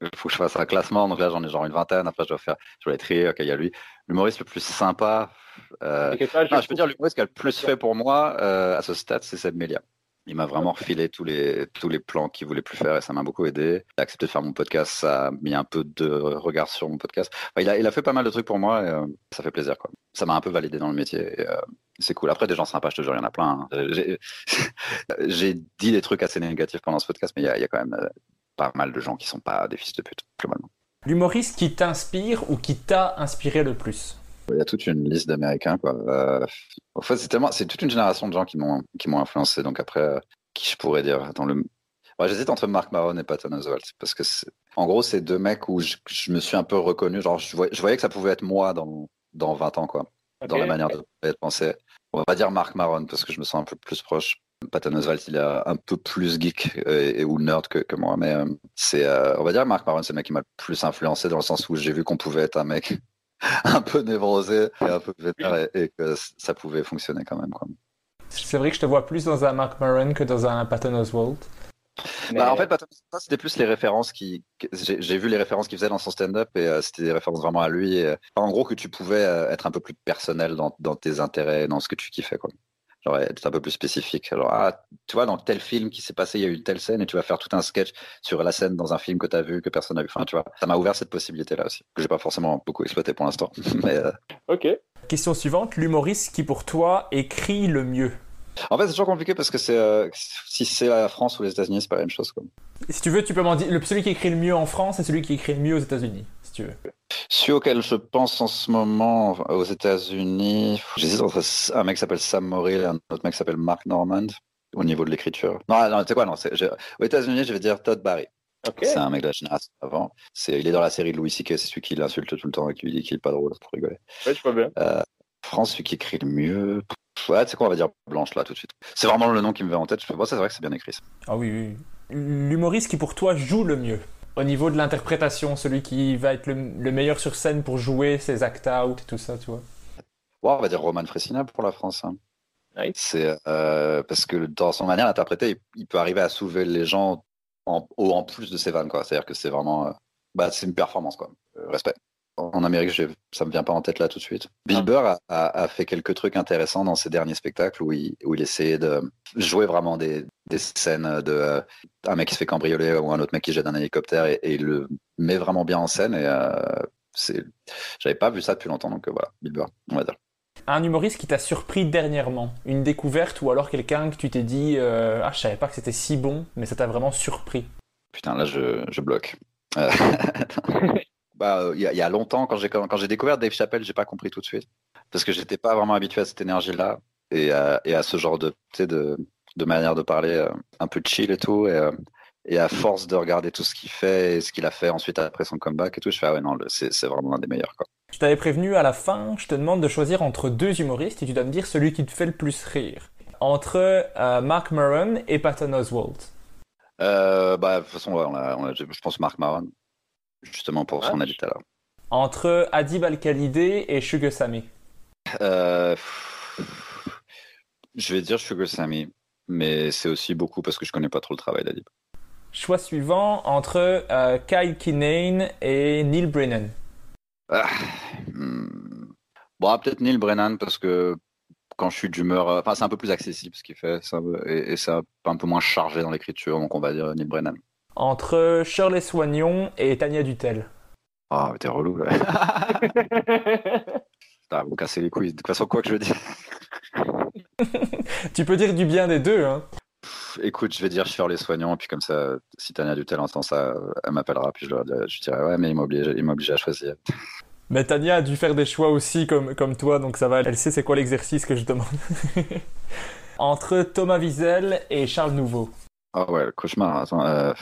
Il faut que je fasse un classement, donc là j'en ai genre une vingtaine, après je dois faire, je dois être trier, ok, il y a lui. L'humoriste le plus sympa, euh, pas, je- non, je peux dire l'humoriste qui a le plus fait pour moi euh, à ce stade, c'est Seb Melia. Il m'a vraiment refilé tous les, tous les plans qu'il voulait plus faire et ça m'a beaucoup aidé. Il a accepté de faire mon podcast, ça a mis un peu de regard sur mon podcast. Enfin, il, a, il a fait pas mal de trucs pour moi et euh, ça fait plaisir. Quoi. Ça m'a un peu validé dans le métier et euh, c'est cool. Après, des gens sympas, je te jure, il y en a plein. hein. J'ai- dit des trucs assez négatifs pendant ce podcast, mais il y a, il y a quand même pas mal de gens qui sont pas des fils de pute, globalement. L'humoriste qui t'inspire ou qui t'a inspiré le plus? Il y a toute une liste d'Américains, quoi. Euh, en fait, c'est tellement, c'est toute une génération de gens qui m'ont, qui m'ont influencé. Donc après, euh, qui je pourrais dire Attends, le... Ouais, j'hésite entre Mark Maron et Patton Oswalt parce que, c'est- en gros, c'est deux mecs où je, je me suis un peu reconnu. Genre, je voyais, je voyais que ça pouvait être moi dans, dans 20 ans, quoi. Dans la manière de de penser. On va pas dire Mark Maron parce que je me sens un peu plus proche. Patton Oswalt, il est un peu plus geek euh, et, ou nerd que, que moi, mais euh, c'est, euh, on va dire Mark Maron, c'est le mec qui m'a le plus influencé dans le sens où j'ai vu qu'on pouvait être un mec un peu névrosé et un peu vénère et, et que ça pouvait fonctionner quand même. Quoi. C'est vrai que je te vois plus dans un Mark Maron que dans un Patton Oswalt. Bah, en fait, Patton c'était plus les références qui. J'ai j'ai vu les références qu'il faisait dans son stand-up et euh, c'était des références vraiment à lui. et, en gros, que tu pouvais euh, être un peu plus personnel dans, dans tes intérêts, dans ce que tu kiffais. Quoi. Genre être un peu plus spécifique. Genre, ah, tu vois, dans tel film qui s'est passé, il y a eu une telle scène et tu vas faire tout un sketch sur la scène dans un film que tu as vu, que personne n'a vu. Enfin, tu vois, ça m'a ouvert cette possibilité-là aussi, que j'ai pas forcément beaucoup exploité pour l'instant. Mais euh, Ok. Question suivante, l'humoriste qui pour toi écrit le mieux? En fait, c'est toujours compliqué parce que c'est euh, si c'est la France ou les États-Unis, c'est pas la même chose. Quoi. Si tu veux, tu peux m'en dire. le- Celui qui écrit le mieux en France et celui qui écrit le mieux aux États-Unis, si tu veux. Celui auquel je pense en ce moment aux États-Unis, j'hésite entre un mec qui s'appelle Sam Morrill et un autre mec qui s'appelle Mark Normand au niveau de l'écriture. Non, non, tu sais quoi, non, c'est- je- aux États-Unis, je vais dire Todd Barry. C'est un mec de la génération avant. C'est, il est dans la série de Louis C.K., c'est celui qui l'insulte tout le temps et qui lui dit qu'il est pas drôle pour rigoler. Ouais, je vois bien. France, celui qui écrit le mieux, Ouais, tu sais quoi, on va dire Blanche là tout de suite. C'est vraiment le nom qui me vient en tête. Je fais, bon, c'est vrai que c'est bien écrit. ça. Ah oui, oui. L'humoriste qui pour toi joue le mieux au niveau de l'interprétation, celui qui va être le, le meilleur sur scène pour jouer ses act out et tout ça, tu vois. Ouais, on va dire Roman Fressina pour la France. hein. Oui. C'est euh, parce que dans son manière d'interpréter, il, il peut arriver à soulever les gens en, au- en plus de ses vannes, quoi. C'est-à-dire que c'est vraiment, euh, bah, c'est une performance, quoi. Euh, respect. En Amérique, ça me vient pas en tête là tout de suite. Bill Ah. Burr a, a- a fait quelques trucs intéressants dans ses derniers spectacles où il, où il essayait de jouer vraiment des, des scènes de euh, un mec qui se fait cambrioler ou un autre mec qui jette un hélicoptère et, et il le met vraiment bien en scène. Et euh, c'est, j'avais pas vu ça depuis longtemps, donc euh, voilà, Bill Burr, on va dire. Un humoriste qui t'a surpris dernièrement, une découverte ou alors quelqu'un que tu t'es dit euh, ah je savais pas que c'était si bon, mais ça t'a vraiment surpris. Putain, là, je, je bloque. Bah, euh, il y, a- il y a longtemps, quand j'ai quand j'ai découvert Dave Chappelle, j'ai pas compris tout de suite parce que j'étais pas vraiment habitué à cette énergie-là et à, et à ce genre de, de, de manière de parler euh, un peu chill et tout. Et, euh, et à force de regarder tout ce qu'il fait et ce qu'il a fait ensuite après son comeback et tout, je fais ah ouais non, le- c'est c'est vraiment l'un des meilleurs quoi. Je t'avais prévenu à la fin, je te demande de choisir entre deux humoristes et tu dois me dire celui qui te fait le plus rire. Entre euh, Mark Maron et Patton Oswalt. Euh, bah de toute façon, ouais, on a- on a- je pense Mark Maron justement pour ce qu'on a dit tout à l'heure. Entre Adib Al-Khalidé et Sugar Sammy. Euh, je vais dire Sugar Sammy, mais c'est aussi beaucoup parce que je connais pas trop le travail d'Adib. Choix suivant entre euh, Kyle Kinane et Neil Brennan. Ah, hmm. Bon, peut-être Neil Brennan parce que quand je suis d'humeur, euh, enfin c'est un peu plus accessible ce qu'il fait, ça, et, et un peu moins chargé dans l'écriture, donc on va dire Neil Brennan. Entre Shirley Soignon et Tania Dutel. Ah, mais t'es relou là. Vous cassez les couilles. De toute façon, quoi que je veux dire. Tu peux dire du bien des deux, hein. Pff, Écoute, je vais dire Shirley Soignant, et puis comme ça, si Tania Dutel entend ça, euh, elle m'appellera, puis je, leur dirai, je dirai ouais, mais il m'a obligé, il obligé à choisir. Mais Tania a dû faire des choix aussi comme, comme toi, donc ça va, elle sait c'est quoi l'exercice que je demande. Entre Thomas Wiesel et Charles Nouveau. Ah ouais, le cauchemar. Attends, euh,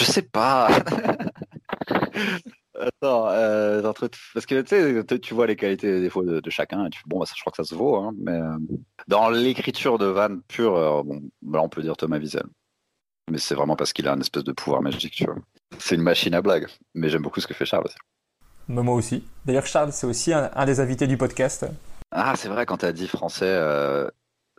je sais pas. Attends, euh, parce que tu sais, tu- tu vois les qualités et les défauts de, de chacun, et tu fais, bon, bah, ça, je crois que ça se vaut, hein, mais euh, dans l'écriture de Van pure, euh, bon, là on peut dire Thomas Wiesel. Mais c'est vraiment parce qu'il a un espèce de pouvoir magique, tu vois. C'est une machine à blague, mais j'aime beaucoup ce que fait Charles. Mais moi aussi. D'ailleurs, Charles, c'est aussi un, un des invités du podcast. Ah, c'est vrai, quand tu as dit français, euh,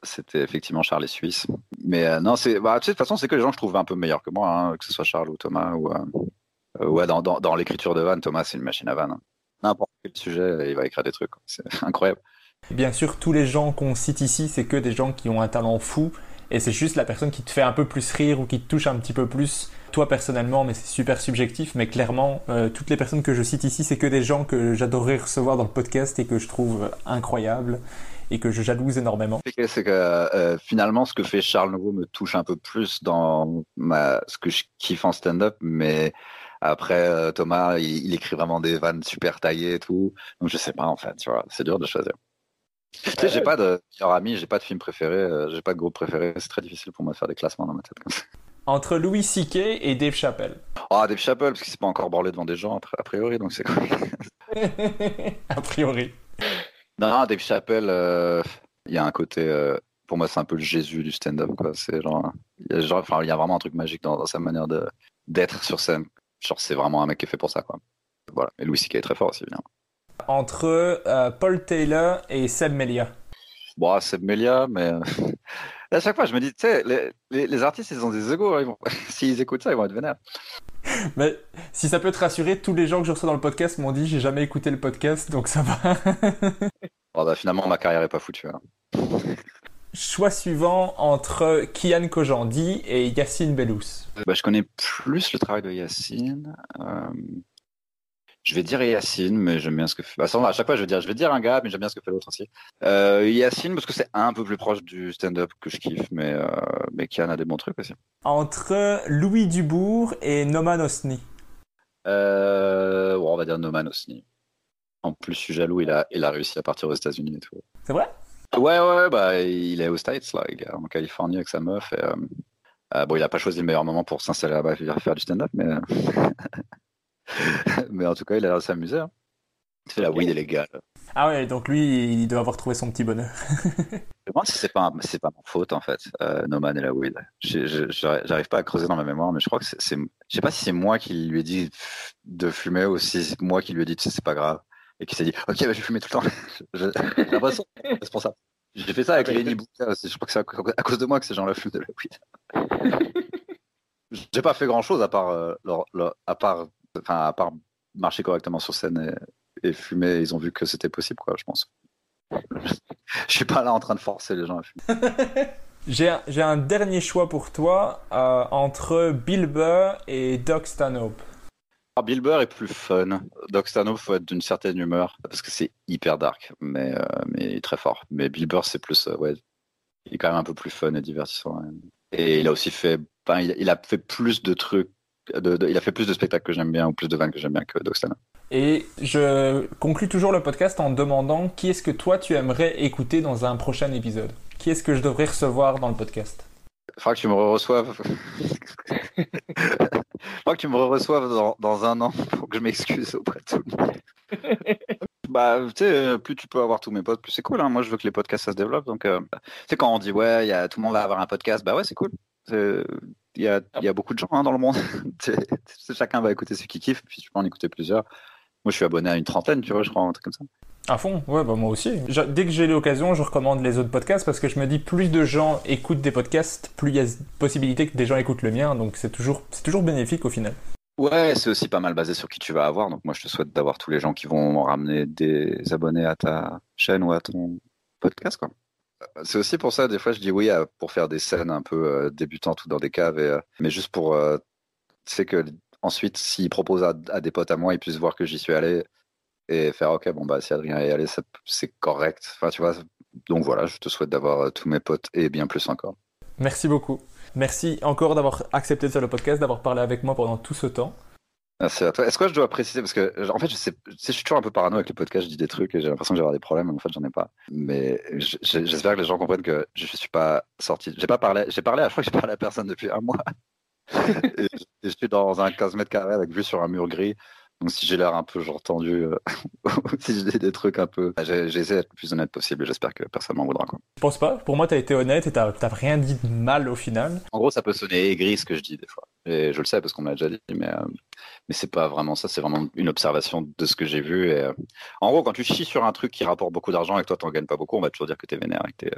c'était effectivement Charles et Suisse. Mais euh, non, c'est, bah, de toute façon, c'est que les gens que je trouve un peu meilleurs que moi, hein, que ce soit Charles ou Thomas. Ou, euh, euh, ouais, dans, dans, l'écriture de Van, Thomas, c'est une machine à vanne. hein. N'importe quel sujet, il va écrire des trucs. C'est incroyable. Bien sûr, tous les gens qu'on cite ici, c'est que des gens qui ont un talent fou. Et c'est juste la personne qui te fait un peu plus rire ou qui te touche un petit peu plus, toi personnellement, mais c'est super subjectif. Mais clairement, toutes les personnes que je cite ici, c'est que des gens que j'adorerais recevoir dans le podcast et que je trouve incroyables et que je jalouse énormément. C'est que, euh, finalement, ce que fait Charles Nouveau me touche un peu plus dans ma, ce que je kiffe en stand-up, mais après, euh, Thomas, il, il écrit vraiment des vannes super taillées et tout. Donc, je sais pas, en fait, tu vois, c'est dur de choisir. Tu sais, j'ai pas de meilleur ami, j'ai pas de film préféré, euh, j'ai pas de groupe préféré. C'est très difficile pour moi de faire des classements dans ma tête comme ça. Entre Louis C.K. et Dave Chappelle. Ah, Dave Chappelle, parce qu'il s'est pas encore borlé devant des gens, a a priori, donc c'est cool. a priori. Non, Dave Chappelle, euh, il y a un côté, euh, pour moi, c'est un peu le Jésus du stand-up, quoi. C'est genre, il y a genre, enfin, il y a vraiment un truc magique dans, dans sa manière de d'être sur scène. Genre, c'est vraiment un mec qui est fait pour ça, quoi. Voilà. Et Louis C.K. est très fort aussi, bien. Entre euh, Paul Taylor et Seb Melia. Bon, c'est Melia, mais à chaque fois, je me dis, tu sais, les, les, les artistes, ils ont des égos. hein. S'ils écoutent ça, ils vont être vénères. Mais si ça peut te rassurer, tous les gens que je reçois dans le podcast m'ont dit j'ai jamais écouté le podcast, donc ça va. Bon, bah, finalement, ma carrière est pas foutue. hein. Choix suivant entre Kian Kojandi et Yacine Bellous. Bah, je connais plus le travail de Yacine. Euh, Je vais dire Yacine, mais j'aime bien ce que fait. Bah, à chaque fois, je vais dire, je vais dire un gars, mais j'aime bien ce que fait l'autre aussi. Euh, Yacine, parce que c'est un peu plus proche du stand-up que je kiffe, mais, euh, mais Kian a des bons trucs aussi. Entre Louis Dubourg et Noman Osni. Euh, bon, on va dire Noman Osni. En plus, je suis jaloux, il a, il a réussi à partir aux États-Unis et tout. C'est vrai? Ouais, ouais, bah, il est aux States, là. Il est en Californie avec sa meuf. Et, euh, euh, bon, il a pas choisi le meilleur moment pour s'installer là-bas et faire du stand-up, mais. mais en tout cas, il a l'air de s'amuser. hein. C'est la weed est légale. Ah ouais, donc lui, il doit avoir trouvé son petit bonheur. Moi, c'est pas, c'est pas ma faute en fait, euh, No Man et la weed. J'arrive pas à creuser dans ma mémoire, mais je crois que c'est, je sais pas si c'est moi qui lui ai dit de fumer ou si c'est moi qui lui ai dit, c'est pas grave, et qui s'est dit, ok, bah, je vais fumer tout le temps. J'ai l'impression c'est pour ça. J'ai fait ça avec Lenny Bouka aussi. Je crois que c'est à cause de moi que ces gens-là fument de la weed. J'ai pas fait grand chose à part, euh, à part, enfin, à part marcher correctement sur scène et, fumer. Ils ont vu que c'était possible, quoi, je pense. je suis pas là en train de forcer les gens à fumer. J'ai un, dernier choix pour toi euh, entre Bill Burr et Doc Stanhope. Ah, Bill Burr est plus fun. Doc Stanhope faut être d'une certaine humeur parce que c'est hyper dark, mais, euh, mais très fort. Mais Bill Burr c'est plus, euh, ouais, il est quand même un peu plus fun et divertissant. Et il a aussi fait, il, a fait plus de trucs, il a fait plus de spectacles que j'aime bien ou plus de vannes que j'aime bien que Stanhope. Et je conclus toujours le podcast en demandant qui est-ce que toi tu aimerais écouter dans un prochain épisode? Qui est-ce que je devrais recevoir dans le podcast? Il faudra que tu me reçoives. Il faudra que tu me reçoives dans, dans, un an pour que je m'excuse auprès de tout le monde. bah, tu sais, plus tu peux avoir tous mes potes, plus c'est cool. Hein. Moi, je veux que les podcasts ça se développe. Donc, euh, tu sais, quand on dit ouais, y a, tout le monde va avoir un podcast, bah ouais, c'est cool. Il y a, y a, beaucoup de gens hein, dans le monde. chacun va écouter ce qu'il kiffe, puis tu peux en écouter plusieurs. Moi, je suis abonné à une trentaine, tu vois, je crois, un truc comme ça. À fond, ouais, bah moi aussi. dès que j'ai l'occasion, je recommande les autres podcasts parce que je me dis plus de gens écoutent des podcasts, plus il y a possibilité que des gens écoutent le mien, donc c'est toujours, c'est toujours bénéfique au final. Ouais, c'est aussi pas mal basé sur qui tu vas avoir, donc moi je te souhaite d'avoir tous les gens qui vont ramener des abonnés à ta chaîne ou à ton podcast, quoi. C'est aussi pour ça, des fois, je dis oui pour faire des scènes un peu euh, débutantes ou dans des caves, euh, mais juste pour, euh, sais que ensuite, s'ils proposent à, des potes à moi, ils puissent voir que j'y suis allé et faire ok, bon, bah, si Adrien est allé, c'est correct. Enfin, tu vois, donc voilà, je te souhaite d'avoir euh, tous mes potes et bien plus encore. Merci beaucoup. Merci encore d'avoir accepté de faire le podcast, d'avoir parlé avec moi pendant tout ce temps. Merci à toi. Est-ce que je dois préciser? Parce que en fait je sais, je suis toujours un peu parano avec les podcasts, je dis des trucs et j'ai l'impression que j'ai des problèmes, mais en fait j'en ai pas. Mais j'espère que les gens comprennent que je suis pas sorti. J'ai pas parlé, j'ai parlé je crois que j'ai parlé à personne depuis un mois et je suis dans un 15 mètres carrés avec vue sur un mur gris. Donc si j'ai l'air un peu genre tendu, euh, si j'ai des trucs un peu... J'ai essayé d'être le plus honnête possible et j'espère que personne m'en voudra. Quoi. Je pense pas. Pour moi, tu as été honnête et t'as rien dit de mal au final. En gros, ça peut sonner aigri ce que je dis des fois. Et je le sais parce qu'on m'a déjà dit, mais, euh, mais c'est pas vraiment ça. C'est vraiment une observation de ce que j'ai vu. Et, euh, En gros, quand tu chies sur un truc qui rapporte beaucoup d'argent et que toi, t'en gagnes pas beaucoup, on va toujours dire que t'es vénère et que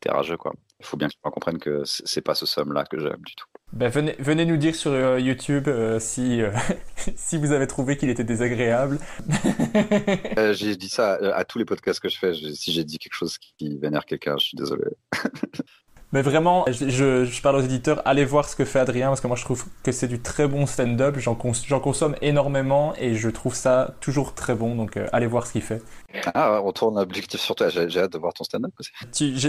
t'es rageux. Quoi. Il faut bien que tu comprennes que c'est pas ce somme-là que j'aime du tout. Ben, venez, venez nous dire sur euh, YouTube euh, si, euh, si vous avez trouvé qu'il était désagréable. j'ai dit ça à, tous les podcasts que je fais. si j'ai dit quelque chose qui vénère quelqu'un, je suis désolé. Mais vraiment, je, parle aux éditeurs, allez voir ce que fait Adrien, parce que moi je trouve que c'est du très bon stand-up, j'en consomme énormément et je trouve ça toujours très bon, donc euh, allez voir ce qu'il fait. Ah, on tourne l'objectif sur toi, j'ai hâte de voir ton stand-up aussi.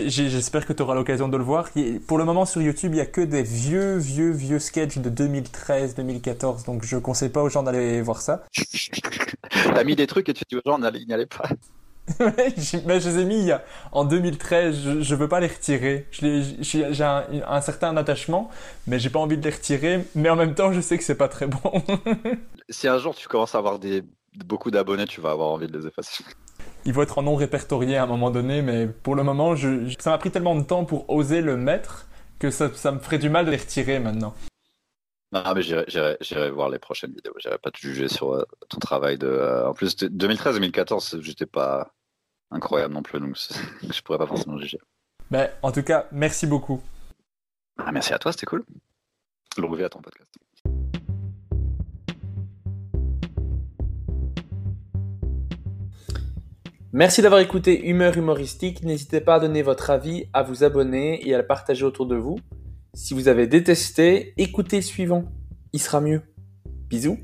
J'espère que tu auras l'occasion de le voir. Pour le moment sur YouTube, il n'y a que des vieux, vieux, vieux sketchs de 2013, 2014, donc je conseille pas aux gens d'aller voir ça. T'as mis des trucs et tu dis aux gens, n'y allez pas. Mais je les ai mis en 2013, je, je veux pas les retirer. J'ai un, un, certain attachement, mais j'ai pas envie de les retirer. Mais en même temps, je sais que c'est pas très bon. si un jour tu commences à avoir des, beaucoup d'abonnés, tu vas avoir envie de les effacer. Ils vont être en non répertorié à un moment donné, mais pour le moment, je, ça m'a pris tellement de temps pour oser le mettre que ça, ça me ferait du mal de les retirer maintenant. Non, mais j'irai voir les prochaines vidéos. J'irai pas te juger sur euh, ton travail de. Euh, en plus, 2013-2014, j'étais pas incroyable non plus, donc je pourrais pas forcément juger. Mais en tout cas, merci beaucoup. Ah, merci à toi, c'était cool. Le à ton podcast. Merci d'avoir écouté Humeur Humoristique. N'hésitez pas à donner votre avis, à vous abonner et à le partager autour de vous. Si vous avez détesté, écoutez le suivant. Il sera mieux. Bisous.